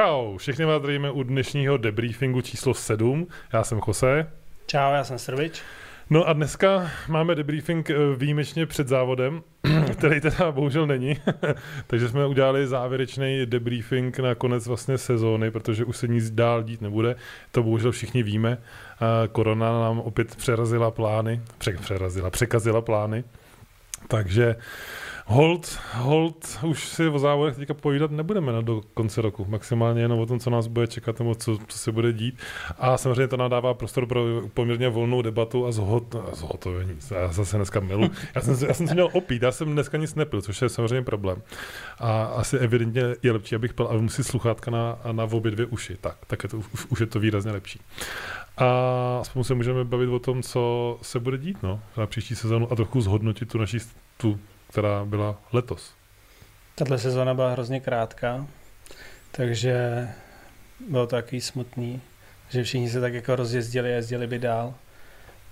Čau, všichni vás zdravíme u dnešního debriefingu číslo 7. Já jsem Jose. Čau, já jsem Strvič. No a dneska máme debriefing eh, výjimečně před závodem, který teda bohužel není. Takže jsme udělali závěrečný debriefing na konec vlastně sezóny, protože už se nic dál dít nebude. To bohužel všichni víme. Korona nám opět přerazila plány, pře- přerazila, překazila plány. Takže Hold, hold, už si o závodech teďka povídat nebudeme na do konce roku. Maximálně jenom o tom, co nás bude čekat nebo co, co se bude dít. A samozřejmě to nám dává prostor pro poměrně volnou debatu a zhot, zhotovení. Já zase dneska milu. Já jsem, já jsem si měl opít, já jsem dneska nic nepil, což je samozřejmě problém. A asi evidentně je lepší, abych pil, ale musí sluchátka na, na obě dvě uši. Tak, tak je to, už, je to výrazně lepší. A aspoň se můžeme bavit o tom, co se bude dít no, na příští sezonu a trochu zhodnotit tu naší tu která byla letos. Tato sezóna byla hrozně krátká, takže bylo to takový smutný, že všichni se tak jako rozjezdili a jezdili by dál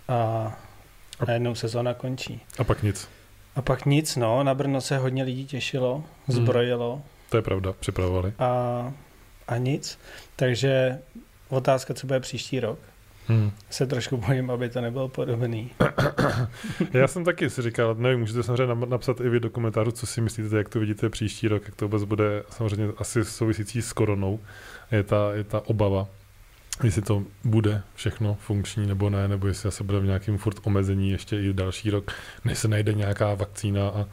a najednou sezóna končí. A pak nic. A pak nic, no, na Brno se hodně lidí těšilo, hmm. zbrojilo. Hmm. To je pravda, připravovali. A, a nic, takže otázka, co bude příští rok. Hmm. Se trošku bojím, aby to nebylo podobný. Já jsem taky si říkal, nevím, můžete samozřejmě napsat i vy do komentářů, co si myslíte, jak to vidíte příští rok, jak to vůbec bude samozřejmě asi souvisící s koronou. Je ta, je ta obava, jestli to bude všechno funkční nebo ne, nebo jestli se bude v nějakém furt omezení ještě i další rok, než se najde nějaká vakcína a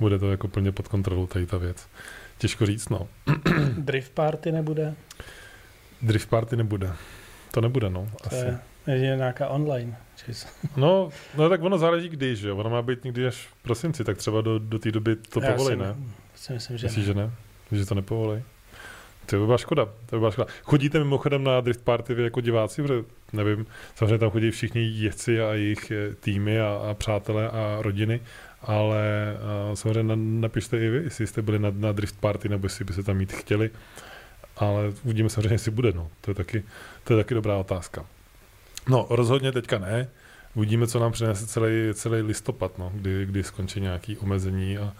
bude to jako plně pod kontrolou tady ta věc. Těžko říct, no. Drift party nebude? Drift party nebude. To nebude, no. To asi. Je, je nějaká online. no, no, tak ono záleží kdy, že jo. Ono má být někdy až v prosinci, tak třeba do, do té doby to Já povolí, ne? Si myslím, že Myslíš, ne. že ne? Že to nepovolí? To by byla škoda. To by byla škoda. Chodíte mimochodem na drift party vy jako diváci, protože nevím, samozřejmě tam chodí všichni jezdci a jejich eh, týmy a, a přátelé a rodiny, ale a eh, samozřejmě napište i vy, jestli jste byli na, na drift party, nebo jestli by se tam mít chtěli ale uvidíme samozřejmě, jestli bude. No. To, je taky, to je taky dobrá otázka. No, rozhodně teďka ne. Uvidíme, co nám přinese celý, celý listopad, no, kdy, kdy skončí nějaké omezení a,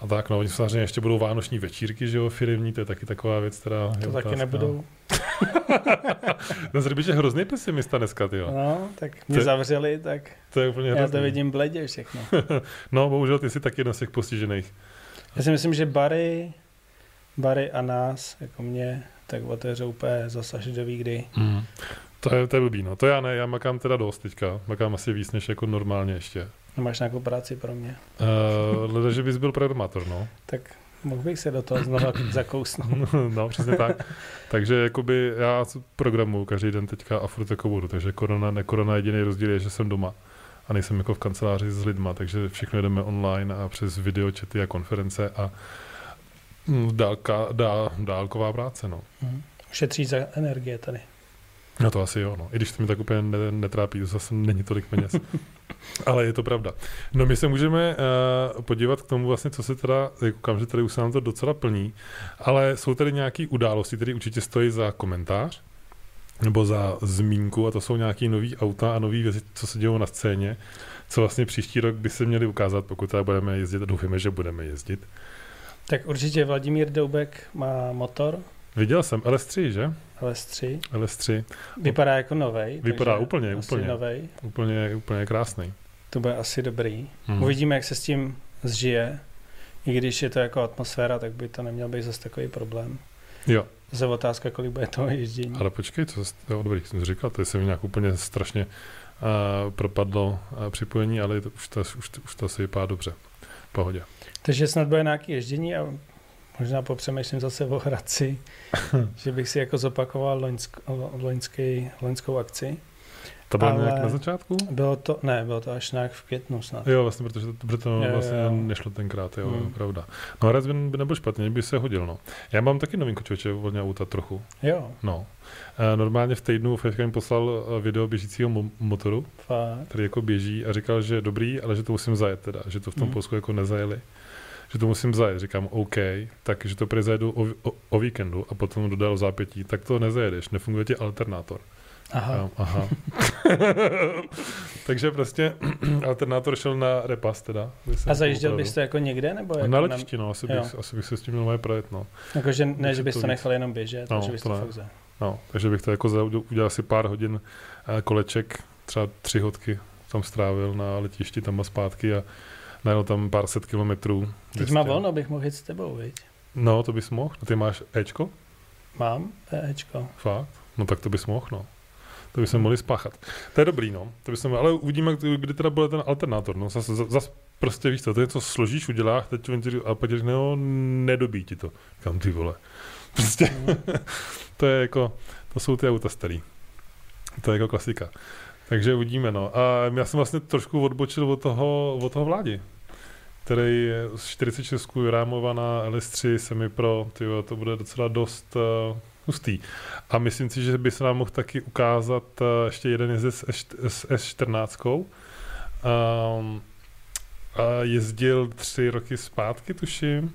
a tak. No, oni samozřejmě ještě budou vánoční večírky, že jo, firmní, to je taky taková věc, která To je taky otázka. nebudou. no, Zrbič je hrozný pesimista dneska, ty jo. No, tak mě to, zavřeli, tak to je úplně já hrozný. to vidím bledě všechno. no, bohužel ty jsi taky jeden z těch postižených. Já si myslím, že Barry bary a nás, jako mě, tak otevřou úplně zase až ví kdy. Mm. To je, to je blbý, no. To já ne, já makám teda dost teďka. Makám asi víc než jako normálně ještě. No máš nějakou práci pro mě. Uh, že bys byl programátor, no. tak mohl bych se do toho znovu zakousnout. no, přesně tak. Takže jakoby já programuju každý den teďka a furt jako budu, takže korona, ne korona, jediný rozdíl je, že jsem doma a nejsem jako v kanceláři s lidma, takže všechno jdeme online a přes videočety a konference a dálka, dál, dálková práce, no. Hmm. Šetří za energie tady. No to asi jo, no. I když to mi tak úplně netrápí, to zase není tolik peněz. Ale je to pravda. No my se můžeme uh, podívat k tomu vlastně, co se teda, koukám, že tady už se nám to docela plní, ale jsou tady nějaké události, které určitě stojí za komentář, nebo za zmínku a to jsou nějaké nové auta a nové věci, co se dějou na scéně, co vlastně příští rok by se měli ukázat, pokud tady budeme jezdit a doufáme, že budeme jezdit. Tak určitě Vladimír Doubek má motor. Viděl jsem LS3, že? LS3. LS3. Vypadá jako novej. Vypadá úplně, úplně. Novej. Úplně, úplně krásný. To bude asi dobrý. Hmm. Uvidíme, jak se s tím zžije. I když je to jako atmosféra, tak by to neměl být zase takový problém. Jo. Zase otázka, kolik bude toho ježdění. Ale počkej, co jo, dobrý, jsem říkal, to se mi nějak úplně strašně uh, propadlo uh, připojení, ale to, už, to, už, už to asi vypadá dobře. Pohodě. Takže snad bude nějaké ježdění a možná popřemýšlím zase o Hradci, že bych si jako zopakoval loňsk, loňský, loňskou akci. To bylo nějak na začátku? Bylo to, ne, bylo to až nějak v květnu snad. Jo, vlastně, protože to, to jo, vlastně jo. nešlo tenkrát, jo, hmm. pravda. No Hradec by, by nebyl špatný, by se hodil, no. Já mám taky novinku člověče volně auta trochu. Jo. No. E, normálně v týdnu Feška mi poslal e, video běžícího mo- motoru, Fakt. který jako běží a říkal, že dobrý, ale že to musím zajet teda, že to v tom hmm. Polsku jako nezajeli že to musím zajet. Říkám OK, takže to prezajedu o, o, o víkendu a potom dodal zápětí, tak to nezajedeš, nefunguje ti alternátor. Aha. Aha. Takže prostě alternátor šel na repas teda. A zajížděl bys to jako někde? Nebo jako na letišti, no, asi bych, asi bych se s tím měl projet, no. Jakože ne, že bys to, to nechal jenom běžet, no, že bys to, to fakt. No, takže bych to jako za, udělal si pár hodin eh, koleček, třeba tři hodky tam strávil na letišti tam a zpátky a najel tam pár set kilometrů. Teď má volno, bych mohl jít s tebou, viď? No, to bys mohl. Ty máš Ečko? Mám Ečko. Fakt? No tak to bys mohl, no. To bychom mohli spáchat. To je dobrý, no. To bychom, ale uvidíme, kdy teda bude ten alternátor. No. Zas, zas prostě víš to, to je něco složíš, uděláš, teď a pak řekne, no, nedobí ti to. Kam ty vole. Prostě, to je jako, to jsou ty auta starý. To je jako klasika. Takže uvidíme, no. A já jsem vlastně trošku odbočil od toho, od toho vládi, který je 46 rámovaná LS3 semi pro, tyjo, to bude docela dost uh, hustý. A myslím si, že by se nám mohl taky ukázat uh, ještě jeden jezdec s S14. Um, a jezdil tři roky zpátky, tuším.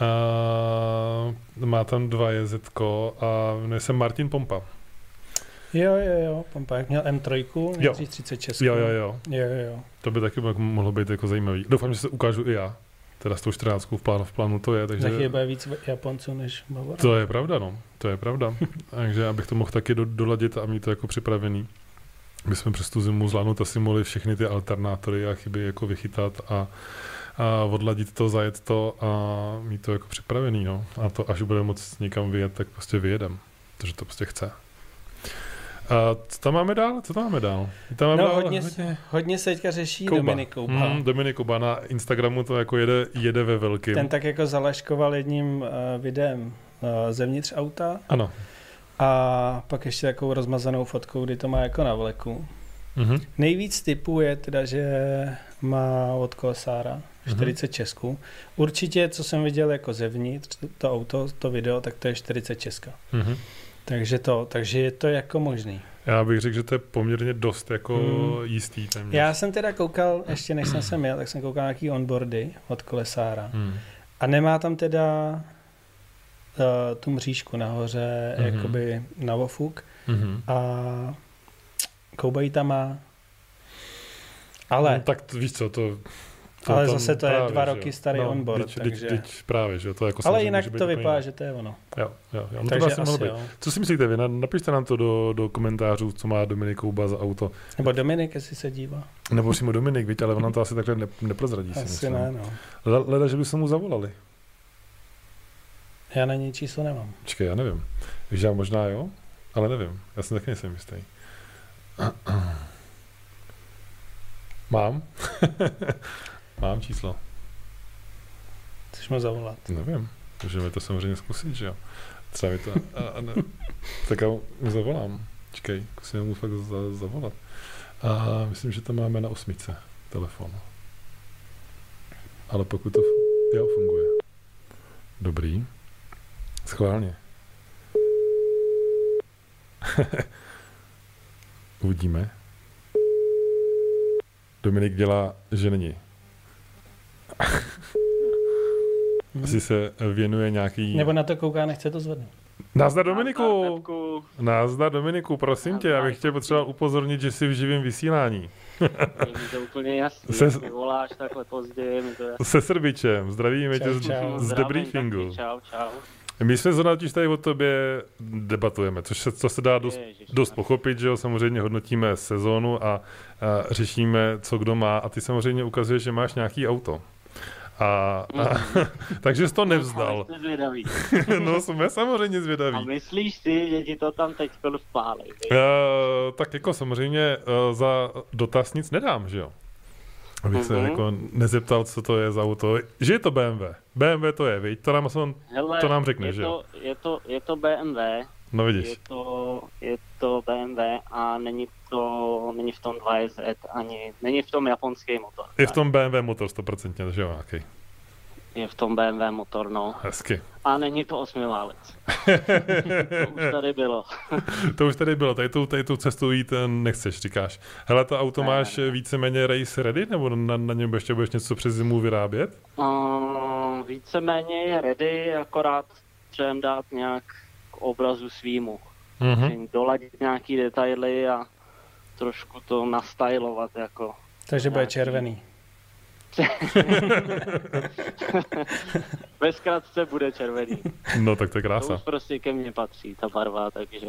A má tam dva jezetko a jmenuje se Martin Pompa. Jo, jo, jo, Pompák měl M3, jo. 36. Jo, jo, jo. jo, jo. To by taky mohlo být jako zajímavý. Doufám, že se ukážu i já. Teda s tou 14 v plánu, v plánu to je. Takže... Za chvíli víc Japonců než Bavara. To je pravda, no. To je pravda. takže abych to mohl taky do, doladit a mít to jako připravený. My jsme přes tu zimu zvládnout asi mohli všechny ty alternátory a chyby jako vychytat a, a odladit to, zajet to a mít to jako připravený, no. A to, až bude moc někam vyjet, tak prostě vyjedem. Protože to prostě chce. A co tam máme dál? Co tam máme dál? Tam máme no, dál hodně, hodně, hodně se teďka řeší Kouba. Dominik Kouba. Mm, Dominik Kouba na Instagramu to jako jede, jede ve velkým. Ten tak jako zalaškoval jedním uh, videem uh, zevnitř auta. Ano. A pak ještě takovou rozmazanou fotkou, kdy to má jako na vleku. Mm-hmm. Nejvíc typů je teda, že má od Kolesára 40 mm-hmm. Česků. Určitě, co jsem viděl jako zevnitř, to auto, to video, tak to je 40 Česka. Mm-hmm. Takže to, takže je to jako možný. Já bych řekl, že to je poměrně dost jako hmm. jistý téměř. Já jsem teda koukal, ještě než jsem sem jel, tak jsem koukal nějaký onboardy od Kolesára. Hmm. A nemá tam teda uh, tu mřížku nahoře, hmm. jakoby na ofuk. Hmm. A Koubají tam má. Ale... No, tak víš co, to to ale zase to právě, je dva roky starý no, onboard. Dič, takže... dič, dič, právě, že to jako Ale jinak to vypadá, že to je ono. Jo, jo, jo. No takže to asi jo. Co si myslíte vy? Napište nám to do, do komentářů, co má Dominik Kouba za auto. Nebo Dominik, jestli se dívá. Nebo přímo Dominik, víte, ale on to asi takhle ne, neprozradí. Asi ne, no. Leda, že by se mu zavolali. Já na něj číslo nemám. Čekaj, já nevím. Víš, já možná jo, ale nevím. Já jsem taky nejsem jistý. Mám. Mám číslo. Chceš mu zavolat? Nevím. Můžeme to samozřejmě zkusit, že jo. Třeba mi to... A, a ne, tak já mu zavolám. Čekej, zkusíme mu fakt za, zavolat. A myslím, že to máme na osmice telefon. Ale pokud to jo, funguje. Dobrý. Schválně. Uvidíme. Dominik dělá, že není. Asi se věnuje nějaký... Nebo na to kouká, nechce to zvednout. Nazdar Dominiku. Nazdar Dominiku, prosím Nazdar. tě, já bych tě potřeboval upozornit, že jsi v živém vysílání. Je to úplně jasný, se, voláš takhle pozdě, to jasný. Se Srbičem, zdravíme čau, tě čau. z, z debriefingu. Čau, čau. My jsme zrovna tady o tobě debatujeme, což se, co se dá dost, dost pochopit, že jo, samozřejmě hodnotíme sezónu a, a řešíme, co kdo má a ty samozřejmě ukazuješ, že máš nějaký auto. A, a, mm. takže jsi to nevzdal. No, zvědavý. no, jsme samozřejmě zvědaví. A myslíš si, že ti to tam teď vpálí? Uh, tak jako samozřejmě uh, za dotaz nic nedám, že jo? Abych mm-hmm. se mhm. jako nezeptal, co to je za auto. Že je to BMW. BMW to je, viď? To nám, to nám řekne, že jo? Je to, je to BMW. No vidíš. Je to, je to BMW a není to, není v tom 2Z, ani, není v tom japonský motor. Je v tom BMW motor 100%, že jo, nějaký. Je v tom BMW motor, no. Hezky. A není to osmiválec. to už tady bylo. to už tady bylo, tady tu, tady tu cestu jít eh, nechceš, říkáš. Hele, to auto ne, máš ne. víceméně race ready, nebo na, na něm ještě budeš něco přes zimu vyrábět? Uh, víceméně je ready, akorát třeba dát nějak k obrazu svýmu. Mm-hmm. Doladit nějaký detaily a trošku to nastylovat jako. Takže bude Nějaký- červený. Ve zkratce bude červený. No tak to je To krása. už prostě ke mně patří, ta barva, takže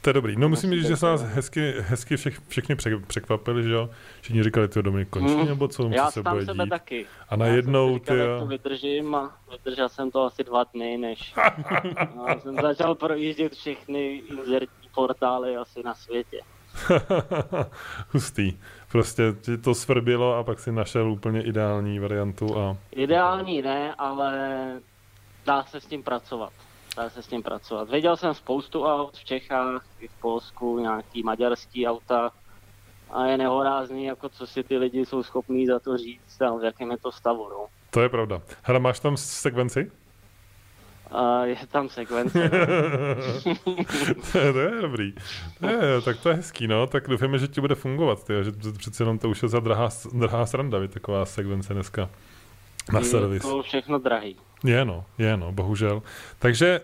To je dobrý. No musím Musí říct, že se nás hezky, hezky všech, všechny přek- překvapili, že jo? Všichni říkali, ty Dominik končí, Mm. nebo co, já co se bude sebe dít. taky. A najednou, já ty jak to vydržím a vydržel jsem to asi dva dny, než já jsem začal projíždět všechny inzertní portály asi na světě. Hustý. Prostě ti to svrbilo a pak si našel úplně ideální variantu a Ideální ne, ale dá se s tím pracovat. Dá se s tím pracovat. Viděl jsem spoustu aut v Čechách, i v Polsku, nějaký maďarský auta a je nehorázný, jako co si ty lidi jsou schopní za to říct a v jakém je to stavu. No. to je pravda. Hele, máš tam sekvenci? A je tam sekvence. to, je, to je dobrý. To je, tak to je hezký, no. Tak doufáme, že ti bude fungovat, ty, že přece jenom to už je za drahá, drahá sranda, taková sekvence dneska na je servis. to všechno drahý. Je no, je no, bohužel. Takže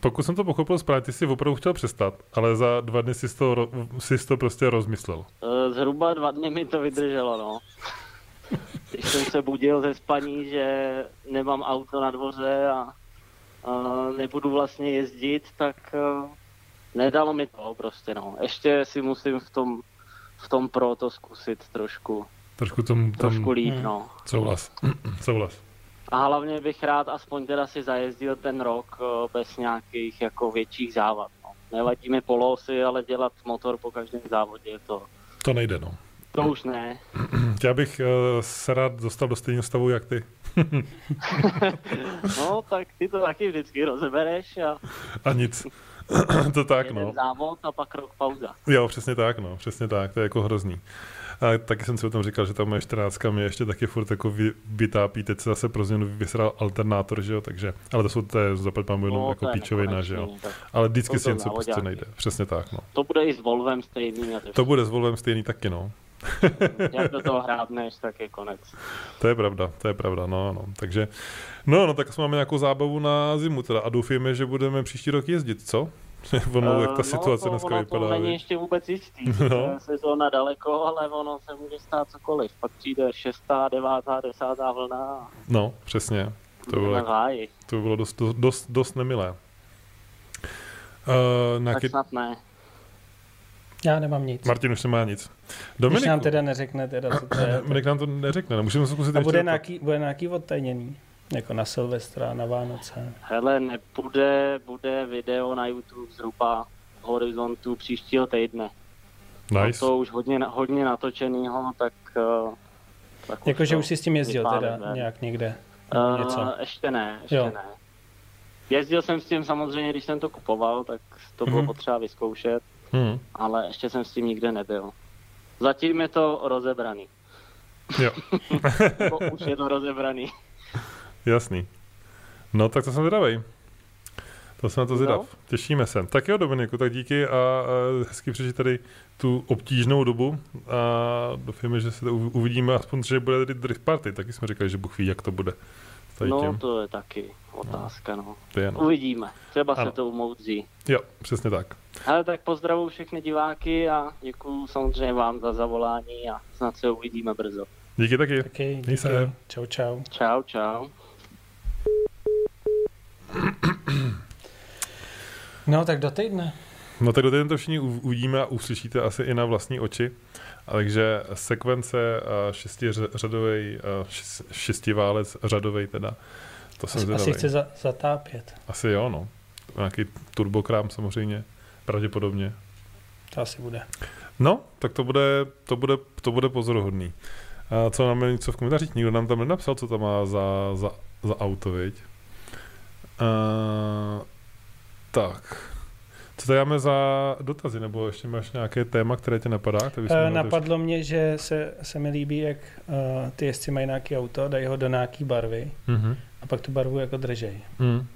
pokud jsem to pochopil správně, ty jsi opravdu chtěl přestat, ale za dva dny jsi to, jsi to prostě rozmyslel. E, Zhruba dva dny mi to vydrželo, no. Když jsem se budil ze spaní, že nemám auto na dvoře a, a nebudu vlastně jezdit, tak uh, nedalo mi to prostě, no. Ještě si musím v tom, v tom pro to zkusit trošku, Trošku tom, trošku tam líp, Hmm. no. souhlas. souhlas. A hlavně bych rád aspoň teda si zajezdil ten rok eh, bez nějakých jako větších závad, no. Nevadí mi polosy, ale dělat motor po každém závodě, to, To nejde, no. to už ne. Já bych uh, se rád dostal do stejného stavu, jak ty. No, tak ty to taky vždycky rozebereš a A nic. to tak, jeden no. závod a pak rok pauza. Jo, přesně tak, no, přesně tak, to je jako hrozný. A taky jsem si o tom říkal, že tam moje 14 mě ještě taky furt jako vy, vytápí, teď se zase pro změnu vysral alternátor, že jo, takže, ale to jsou, to je zaplať mám jenom No, jako je píčovina, že jo. Ale vždycky si něco prostě nejde, přesně tak, no. To bude i s Volvem stejný to, To bude s Volvem stejný taky, no. jak do toho hrábneš, tak je konec. To je pravda, to je pravda, no, no. Takže, no, no, tak máme nějakou zábavu na zimu teda a doufujeme, že budeme příští rok jezdit, co? ono, jak ta Eh, situace no, to, dneska ono vypadá, to není ještě vůbec jistý. No. No. Sezóna daleko, ale ono se může stát cokoliv. Pak přijde šestá, devátá, desátá vlna No, přesně. To bylo, jak- to bylo dost, dost, dost, nemilé. Uh, Tak nějaký... snad ne. Já nemám nic. Martin už nemá nic. Když Dominiku, nám teda neřekne, teda, co to je. Dominik nám to neřekne, nemůžeme zkusit A bude nějaký, bude nějaký odtajnění? Jako na Silvestra, na Vánoce. Hele, nebude, bude video na YouTube zhruba v horizontu příštího týdne. Nice. To už hodně, hodně natočenýho, tak... Uh, tak Jakože už jsi s tím jezdil teda ven. nějak někde. Uh, něco. ještě ne, ještě Jo. ne. Jezdil jsem s tím samozřejmě, když jsem to kupoval, tak to bylo Mhm. potřeba vyzkoušet, Hmm. ale ještě jsem s tím nikde nebyl. Zatím je to rozebraný. Jo, už je to rozebraný. jasný. No tak to jsem zvědavej. To jsem na to zvědav. No. Těšíme se. Tak jo, Dominiku, tak díky a, a hezky přežít tady tu obtížnou dobu a doufáme, že se to uvidíme, aspoň, že bude tady drift party. Taky jsme říkali, že Bůh ví, jak to bude. Tady No, tím. to je taky otázka, no. To je, no. Uvidíme. Třeba Ano. se to umoudří. Jo, přesně tak. Ale tak pozdravuju všechny diváky a děkuju samozřejmě vám za zavolání a snad se uvidíme brzo. Díky taky. Taky, Měj díky. se. Čau, čau. Čau, čau. No, tak do týdne. No tak do týdne to všichni uvidíme a uslyšíte asi i na vlastní oči. A takže sekvence a šestiřadový, a šest- šestiválec řadový teda. To jsem Asi, zvědavý. asi chce za, zatápět. Asi jo, no. Nějaký turbokrám samozřejmě, pravděpodobně. To asi bude. No, tak to bude, to bude, to bude pozoruhodný. A co nám je něco v komentářích? Nikdo nám tam nenapsal, co tam má za, za, za auto, viď? A, tak. Co tady máme za dotazy? Nebo ještě máš nějaké téma, které tě napadá? Mohli napadlo mě, že se, se mi líbí, jak uh, ty jezdci mají nějaký auto, dají ho do nějaký barvy Mhm. a pak tu barvu jako držej. Mm.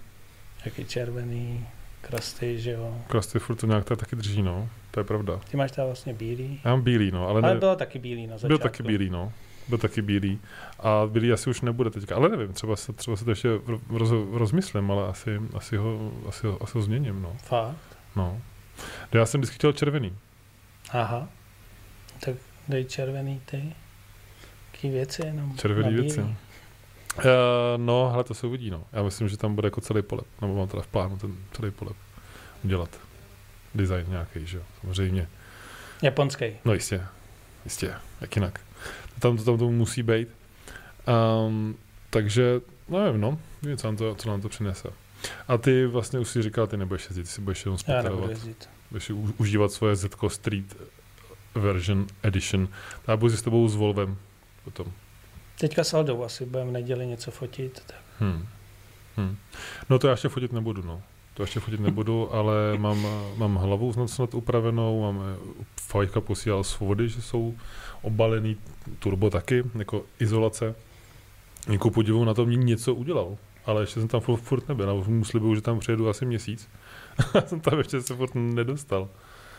Jaký červený, krasty, že jo. Krasty furt to nějak tady taky drží, no. To je pravda. Ty máš tam vlastně bílý. Já mám bílý, no, ale, Ale ne, bylo taky bílý na začátku. byl taky bílý, no. Byl taky bílý. A bílý asi už nebude teďka. Ale nevím, třeba se, třeba se to ještě roz, rozmyslím, ale asi, asi, ho, asi, ho, asi ho změním, no. Fakt? no. Já jsem vždycky chtěl červený. Aha. Tak dej červený ty. Jaký věci jenom. Červený věci. Uh, no, hele, to se uvidí, no. Já myslím, že tam bude jako celý polep, nebo mám teda v plánu ten celý polep udělat. Design nějaký, že jo, samozřejmě. Japonský. No jistě, jistě, jak jinak. Tam to tam to musí být. Um, takže, no nevím, no, nevím, co nám, to, co nám to přinese. A ty vlastně už si říkal, ty nebudeš jezdit, ty si budeš jenom jezdit. Budeš užívat svoje Zetko Street version edition. Já budu s tebou s Volvem potom. Teďka s Aldou asi budeme v neděli něco fotit. Tak. Hmm. Hmm. No to já ještě fotit nebudu, no. To ještě fotit nebudu, ale mám, mám hlavu snad, upravenou, mám Fajka posílal svody, že jsou obalený turbo taky, jako izolace. Jako podivu na tom něco udělal, ale ještě jsem tam furt, nebyl, a mu slibuju, že tam přijedu asi měsíc. Já jsem tam ještě se furt nedostal.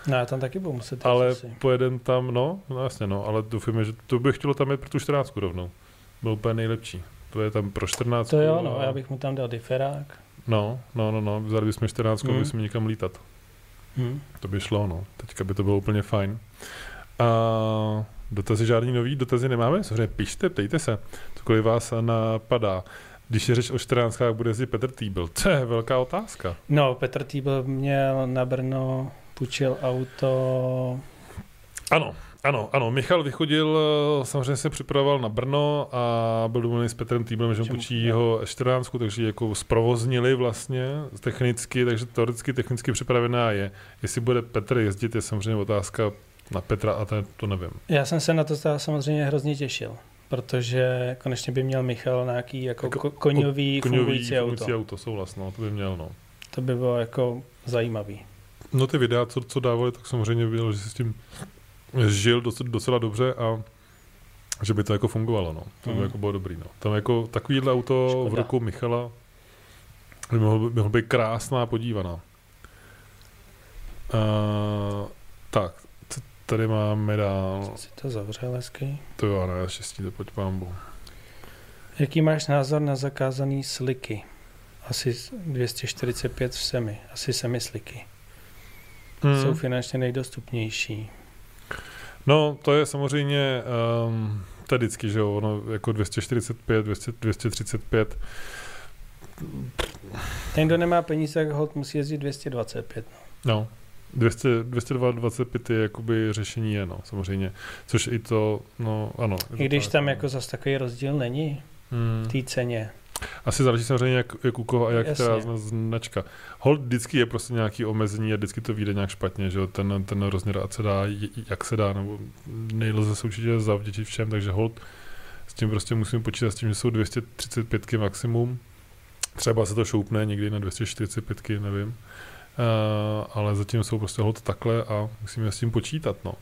No já tam taky budu muset. Ale asi. pojedem tam, no, no jasně, no, ale doufujeme, že to bych chtělo tam jet pro tu 14 rovnou. Byl úplně nejlepší. To je tam pro 14. To jo, no, a- já bych mu tam dal diferák. No, no, no, no, vzali bychom 14, Mhm. mm. bychom někam lítat. Hm. To by šlo, no. Teďka by to bylo úplně fajn. A dotazy žádný nový, dotazy nemáme? Samozřejmě pište, ptejte se, cokoliv vás napadá. Když je řeč o 14, bude jezdit Petr Týbel. To je velká otázka. No, Petr Týbl měl na Brno, půjčil auto, Ano, ano, ano. Michal vychodil, eh, samozřejmě se připravoval na Brno a byl domluvený s Petrem Týblem, že mu půjčí jeho 14, takže jako zprovoznili vlastně technicky, takže teoreticky technicky připravená je. Jestli bude Petr jezdit, je samozřejmě otázka na Petra a ten, to nevím. Já jsem se na to samozřejmě hrozně těšil, protože konečně by měl Michal nějaký jako, Jako koňový, Koňový fungující auto. fungující auto, souhlas, no, to by měl, no. To by bylo jako zajímavý. No ty videa, co, co dávali, tak samozřejmě bylo, že si s tím žil docela, docela dobře a že by to jako fungovalo, no. To by Mhm. jako bylo dobrý, no. Tam jako takovýhle auto v Škoda. rukou Michala by mohl, mohl být krásná podívaná. Uh, tak, co tady máme dál? Jsem si to zavřel hezky. To jo, ne, štěstí to pojď pámbu. Jaký máš názor na zakázaný sliky? Asi 245 v semi, asi semi sliky. Hmm. Jsou finančně nejdostupnější. No, to je samozřejmě, um, to je vždycky, že jo, ono jako 245, 200, 235, Ten, kdo nemá peníze, tak hold musí jezdit 225. No. No, 200, 225 je jakoby řešení je, no, samozřejmě. Což i to, no, ano. I když tam jako zas takový rozdíl není Hmm. v té ceně. Asi záleží samozřejmě, jak, jak u koho a jak Jasně. zna- značka. Hold vždycky je prostě nějaký omezení a vždycky to vyjde nějak špatně, že jo, ten, ten rozměr ať se dá, jak se dá, nebo nejlze se určitě zavděčit všem, takže hold s tím prostě musíme počítat s tím, že jsou 235 maximum. Třeba se to šoupne někdy na 245, nevím. Uh, ale zatím jsou prostě hold takhle a musíme s tím počítat, no.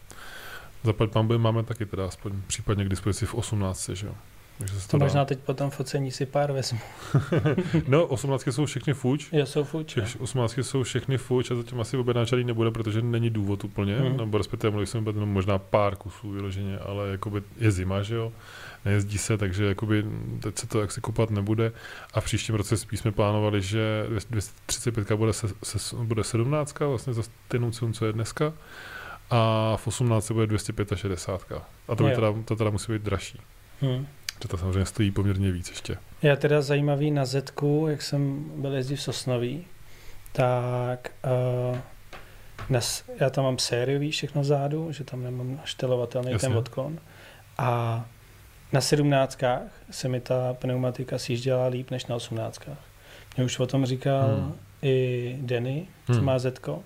Zaplať máme taky teda aspoň případně k dispozici v 18, že jo. Takže se To možná teď po tom focení si pár vezmu. no, 18 jsou všechny fuč, Jo, jsou fuč. jo. Všech 18 jsou všechny fuč a zatím asi objednáč žádný nebude, protože není důvod úplně, hmm. nebo respektive mluvili jsme jenom možná pár kusů vyloženě, ale jakoby je zima, že jo, nejezdí se, takže jakoby teď se to jaksi kupovat nebude a v příštím roce spíš jsme plánovali, že 235 bude, se, se, bude 17 vlastně za stejnou cenu, co je dneska a v 18 bude 265 a to, by teda, to teda musí být dražší, Hm. Že to samozřejmě stojí poměrně víc ještě. Já teda zajímavý na Zetku, jak jsem byl jezdit v Sosnoví, tak uh, dnes, já tam mám sériový všechno vzadu, že tam nemám štelovatelný Jasně. ten odklon. A na sedmnáctkách se mi ta pneumatika sjížděla líp než na osmnáctkách. Mě už o tom říkal hmm. i Denny, co Hmm. má Zetko.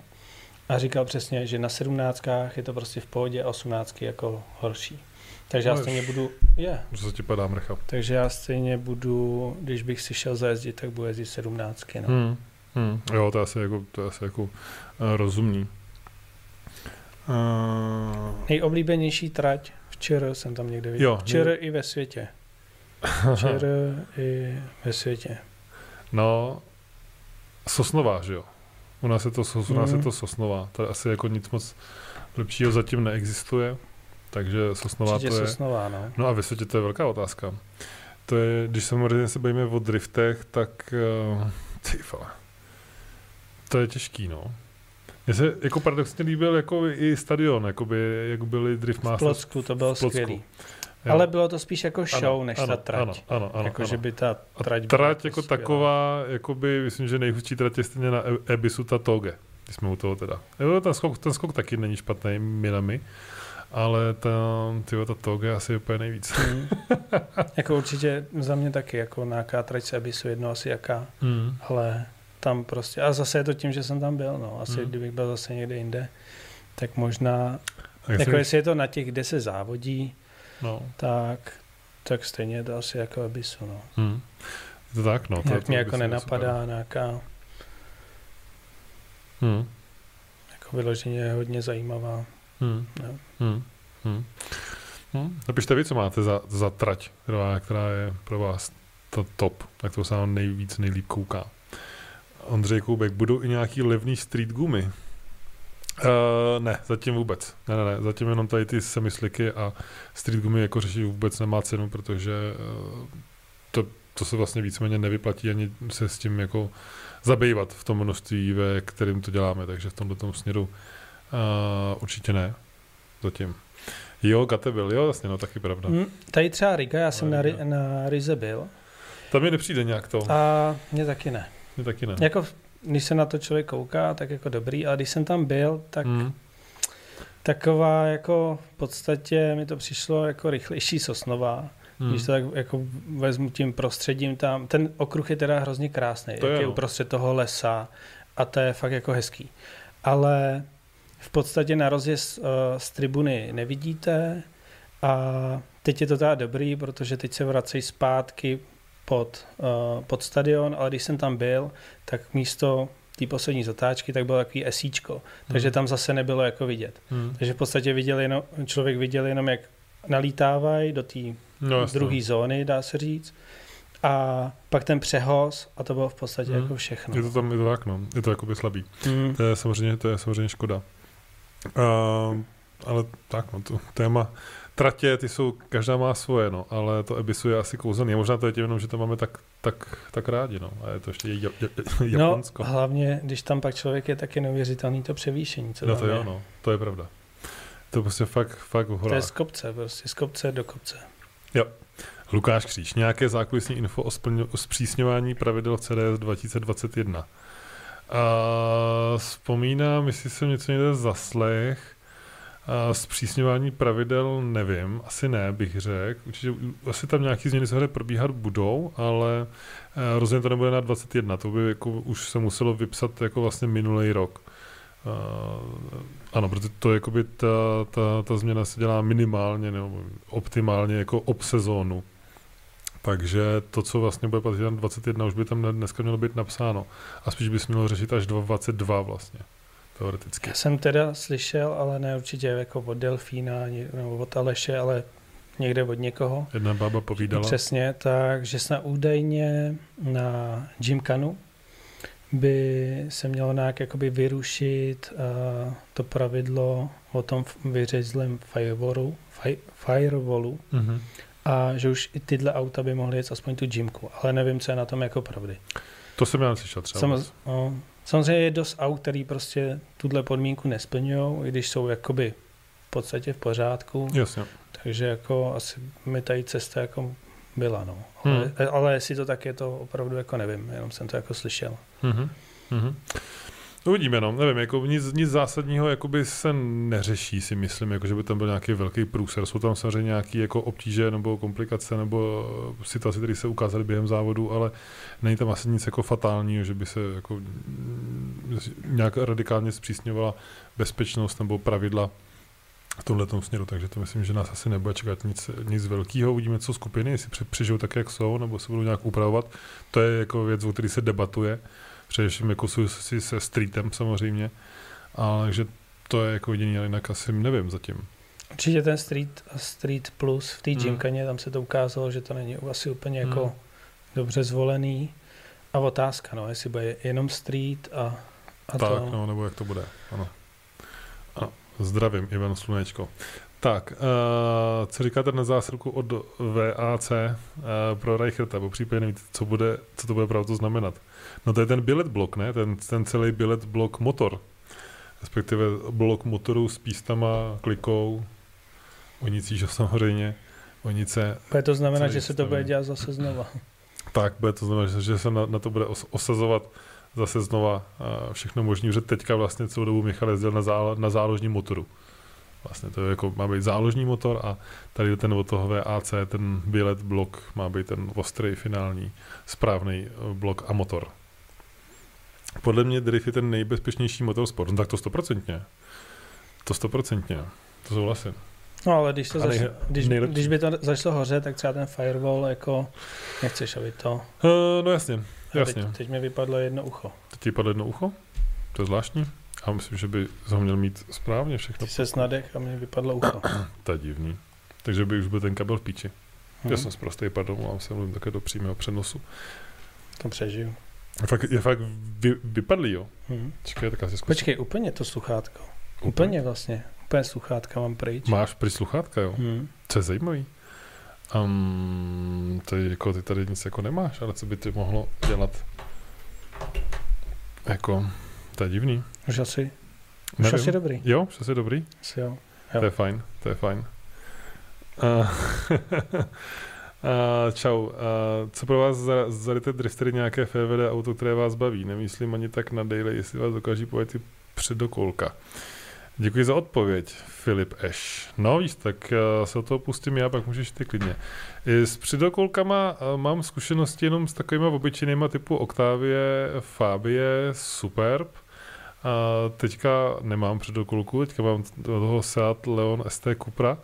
A říkal přesně, že na sedmnáctkách je to prostě v pohodě a osmnáctky jako horší. Takže já No, stejně budu, je, Že se ti padá mrcha. takže já stejně budu, když bych si šel zajezdit, tak budu jezdit sedmnáctky. No. Hmm. Hmm. Jo, to je asi jako, to je asi jako uh, rozumný. Uh, Nejoblíbenější trať včera jsem tam někde viděl. Jo, Včera i ve světě. Včera i ve světě. no, Sosnová, že jo? U nás je to, u nás je Mhm. to Sosnová. To asi jako nic moc lepšího zatím neexistuje. Takže Sosnová Určitě to je... Sosnová, no. No a ve světě to je velká otázka. To je, když samozřejmě se bavíme o driftech, tak uh, ty vole. To je těžký, no. Mně se jako paradoxně líbil jako i stadion, jakoby, jak byly Drift V Masters. Plocku to bylo v skvělý. Jo. Ale bylo to spíš jako show, Ano, než ano, ta trať. Ano, ano, ano, jako, ano. že by ta trať byla trať jako skvělá. taková, jakoby, myslím, že nejhustší trať je stejně na E- Ebisu ta Toge, když jsme u toho teda. Jo, ten skok, ten skok taky není špatný milami, ale ta, tyjo, ta Toge je asi úplně nejvíc. Hmm. jako určitě za mě taky, jako nějaká trať se Abysu, jedno asi jaká, Mm. ale tam prostě, a zase je to tím, že jsem tam byl, no, asi Hmm. kdybych byl zase někde jinde, tak možná, A jak jako jestli je to na těch, kde se závodí, no. tak, tak stejně je to asi jako Abysu, no. Mm. Je to tak, no. To, Nějak to mě jako nenapadá nějaká, super. Mm. jako vyloženě hodně zajímavá. Hmm. Hmm. Hmm. Hmm. Napište vy, co máte za, za trať, která, která je pro vás to top, tak to se vám nejvíc, nejlíp kouká. Ondřej Koubek, budou i nějaký levný street gumy? Uh, ne, zatím vůbec. Ne, ne, ne, zatím jenom tady ty semisliky a street gumy jako řešit vůbec nemá cenu, protože uh, to, to se vlastně víceméně nevyplatí ani se s tím jako zabývat v tom množství, ve kterým to děláme, takže v tomto tom směru uh, určitě ne. Zatím. Jo, Gate byl, jo, jasně, no taky pravda. Hmm, tady třeba Riga, já jsem na, Riga. Ri- na Rize byl Tam mi nepřijde nějak to. a mě taky ne. Mně taky ne. Jako, když se na to člověk kouká, tak jako dobrý, ale když jsem tam byl, tak Hmm. taková jako v podstatě mi to přišlo jako rychlejší Sosnová. Hmm. Když to tak jako vezmu tím prostředím tam, ten okruh je teda hrozně krásný, To jak je, je no. uprostřed toho lesa a to je fakt jako hezký. Ale v podstatě na rozjezd uh, z tribuny nevidíte a teď je to teda dobrý, protože teď se vracejí zpátky pod, uh, pod stadion, ale když jsem tam byl, tak místo té poslední zatáčky, tak bylo takový esíčko, takže Hmm. tam zase nebylo jako vidět. Hmm. Takže v podstatě viděl jenom, člověk viděl jenom, jak nalítávají do té No, druhé zóny, dá se říct. A pak ten přehoz a to bylo v podstatě Hmm. jako všechno. Je to tam, je to tak, no. Je to jakoby slabý. Hmm. To je samozřejmě, to je samozřejmě škoda. Uh, ale tak, no, to téma tratě, ty jsou, každá má svoje, no, ale to Ebisu je asi kouzelný. Možná to je tím jenom, že to máme tak, tak, tak rádi, no. A je to ještě je, je, je, No, Japonsko. hlavně, když tam pak člověk je, tak je neuvěřitelný to převýšení, co No, to je. jo, no. To je pravda. To je prostě fakt, fakt v To je z kopce, prostě z kopce do kopce. Lukáš Kříž, nějaké zákulisní info o, splň, o zpřísňování pravidel CDS 2021. A vzpomínám, jestli jsem něco někde zaslech, a zpřísňování pravidel nevím, asi ne, bych řekl. Určitě, asi tam nějaký změny se hry probíhat budou, ale eh, rozhodně to nebude na 21. To by jako už se muselo vypsat jako vlastně minulý rok. Uh, ano, protože to jakoby ta, ta, ta změna se dělá minimálně nebo optimálně jako ob sezónu. Takže to, co vlastně bude platit na 21, už by tam dneska mělo být napsáno. A spíš by se mělo řešit až 22 vlastně, teoreticky. Já jsem teda slyšel, ale ne určitě jako od Delfína nebo od Aleše, ale někde od někoho. Jedna bába povídala. Přesně, takže snad údajně na Gymkanu by se mělo nějak jakoby vyrušit uh, to pravidlo o tom vyřezlém firewallu, fi- firewallu Mhm. A že už i tyhle auta by mohly jet aspoň tu Gymku, ale nevím, co je na tom jako pravdy. To jsem já neslyšel třeba. Samoz, no, samozřejmě je dost aut, který prostě tuhle podmínku nesplňují, i když jsou jakoby v podstatě v pořádku, Jasně. takže jako asi mi tady cesta jako byla, no. Ale, Hmm. ale jestli to tak je, to opravdu jako nevím, jenom jsem to jako slyšel. Mhm. Mhm. Uvidíme, no, nevím, jako nic, nic zásadního jakoby se neřeší, si myslím, jako že by tam byl nějaký velký průser. Jsou tam samozřejmě nějaké jako obtíže nebo komplikace nebo eh, situace, které se ukázaly během závodu, ale není tam asi nic jako fatálního, že by se jako mm, nějak radikálně zpřísňovala bezpečnost nebo pravidla v tomhle směru, takže to myslím, že nás asi nebude čekat nic, nic velkého. Uvidíme, co skupiny, jestli pře- přežijou tak, jak jsou, nebo se budou nějak upravovat. To je jako věc, o které se debatuje především jako souvisí se streetem samozřejmě, ale takže to je jako jediný, ale jinak asi nevím zatím. Určitě ten Street, Street Plus v té Hmm. Gymkaně, tam se to ukázalo, že to není asi úplně jako Hmm. dobře zvolený. A otázka, no, jestli bude jenom Street a, a tak, to... no, nebo jak to bude, ano. ano. Zdravím, Ivan Slunečko. Tak, uh, co říkáte na zásilku od VAC uh, pro Reicherta, bo případně nevíte, co, bude, co to bude pravdu znamenat. No to je ten bilet blok, ne? Ten, ten celý bilet blok motor. respektive blok motoru s pístama, klikou, onicí, že samozřejmě, onice. Bude to znamená, že se to bude dělat zase znova. Tak, bude to znamená, že- se na, na to bude os, osazovat zase znova všechno možný, že teďka vlastně celou dobu Michal jezdil na, zá, na záložním motoru. Vlastně to je jako, má být záložní motor a tady ten od toho VAC, ten bilet blok, má být ten ostrý finální správný eh, blok a motor. Podle mě drift je ten nejbezpečnější motorsport, no tak to stoprocentně. To stoprocentně, to souhlasím. No ale když, to nej- zač, když, nejlepší. když by to začalo hořet, tak třeba ten firewall jako nechceš, aby to... Uh, no jasně, jasně. Teď, teď mi vypadlo jedno ucho. Teď ti padlo jedno ucho? To je zvláštní. A myslím, že by ho měl mít správně všechno. Ty se snadech a mi vypadlo ucho. To je divný. Takže by už byl ten kabel v píči. Já Hm, jsem zprostý, pardon, mám se mluvím také do přímého přenosu. to přežiju. Je fakt, je fakt vy, vypadlý, jo. Hm. Čekaj, tak asi zkusím. Počkej, úplně to sluchátko. Úplně vlastně. Úplně sluchátka mám pryč. Máš při sluchátka, jo. Hm. To je zajímavý. Um, to je jako, ty tady nic jako nemáš, ale co by ty mohlo dělat? Jako, to je divný. Už asi, už Nevím. asi dobrý. Jo, už asi dobrý. Asi jo. To je fajn, to je fajn. Uh, uh, čau. Uh, co pro vás za, ty driftery nějaké FVD auto, které vás baví? Nemyslím ani tak na daily, jestli vás dokáží pojet i předokolka. Děkuji za odpověď, Filip Eš. No víš, tak uh, se o toho pustím já, pak můžeš ty klidně. I s předokolkama uh, mám zkušenosti jenom s takovými obyčejnýma typu Octavie, Fabie, Superb. A teďka nemám předokolku, teďka mám toho Seat Leon ST Cupra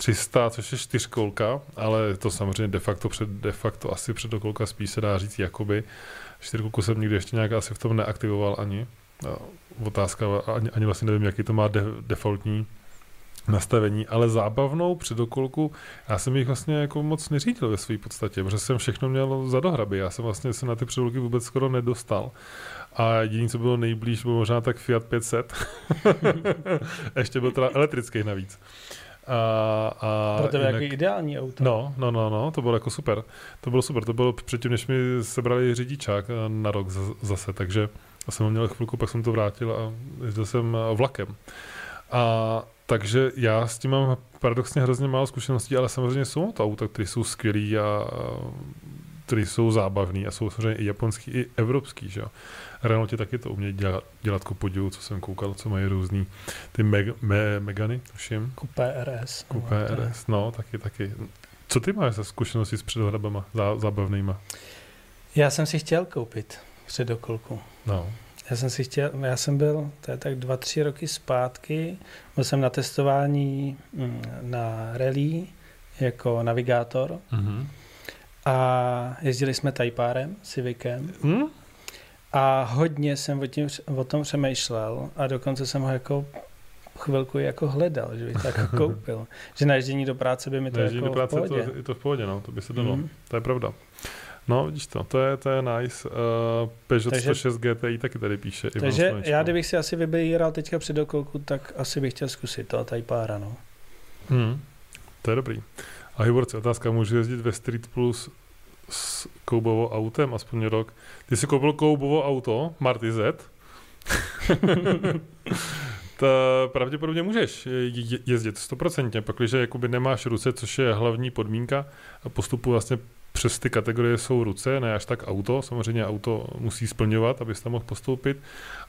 300, což je čtyřkolka, ale to samozřejmě de facto, před, de facto asi předokolka spíš se dá říct jakoby. Čtyřkolku jsem nikdy ještě nějak asi v tom neaktivoval ani. Otázka, ani, ani vlastně nevím, jaký to má de, defaultní nastavení, ale zábavnou předokolku, já jsem jich vlastně jako moc neřídil ve své podstatě, protože jsem všechno měl za dohraby, já jsem vlastně se na ty předokolky vůbec skoro nedostal. A jediné, co bylo nejblíž, bylo možná tak Fiat 500. Ještě byl teda elektrický navíc. A, a Pro tebe jinak- jako ideální auto. No, no, no, no, to bylo jako super. To bylo super, to bylo předtím, než mi sebrali řidičák eh, na rok za- zase, takže jsem ho měl chvilku, pak jsem to vrátil a jezdil jsem eh, vlakem. A takže já s tím mám paradoxně hrozně málo zkušeností, ale samozřejmě jsou to auta, které jsou skvělý a které jsou zábavný a jsou samozřejmě i japonský, i evropský, že jo. Renault taky to umějí dělat, dělat ku podivu, co jsem koukal, co mají různý ty meg, me, Megany, tuším. Kupé RS. Kupé No, RS, no, taky, taky. Co ty máš za zkušenosti s předohrabama zá, zábavnýma? Já jsem si chtěl koupit předokolku. No. Já jsem si chtěl, já jsem byl, to je tak dva, tři roky zpátky, byl jsem na testování mm, na rally jako navigátor Mhm. A jezdili jsme Tajpárem, Civicem Hm? a hodně jsem o, tím, o tom přemýšlel a dokonce jsem ho jako chvilku jako hledal, že bych to jako koupil. Že na ježdění do práce by mi to jako do práce v to, pohodě. je to v pohodě, no, to by se dalo. Mhm. To je pravda. No, vidíš to, to je, to je nice. Uh, Peugeot Takže- 106 GTI taky tady píše. Ivan Takže Slunečko. já kdybych si asi vybíral teďka předokolku, tak asi bych chtěl zkusit to Tajpára, no. Hmm. To je dobrý. A Hyborci, otázka, můžu jezdit ve Street Plus s koubovou autem aspoň rok? Ty jsi koupil koubovo auto, Marty Z? to pravděpodobně můžeš je- jezdit stoprocentně, pakliže jakoby nemáš ruce, což je hlavní podmínka a postupu vlastně přes ty kategorie jsou ruce, ne až tak auto. Samozřejmě auto musí splňovat, abys tam mohl postoupit,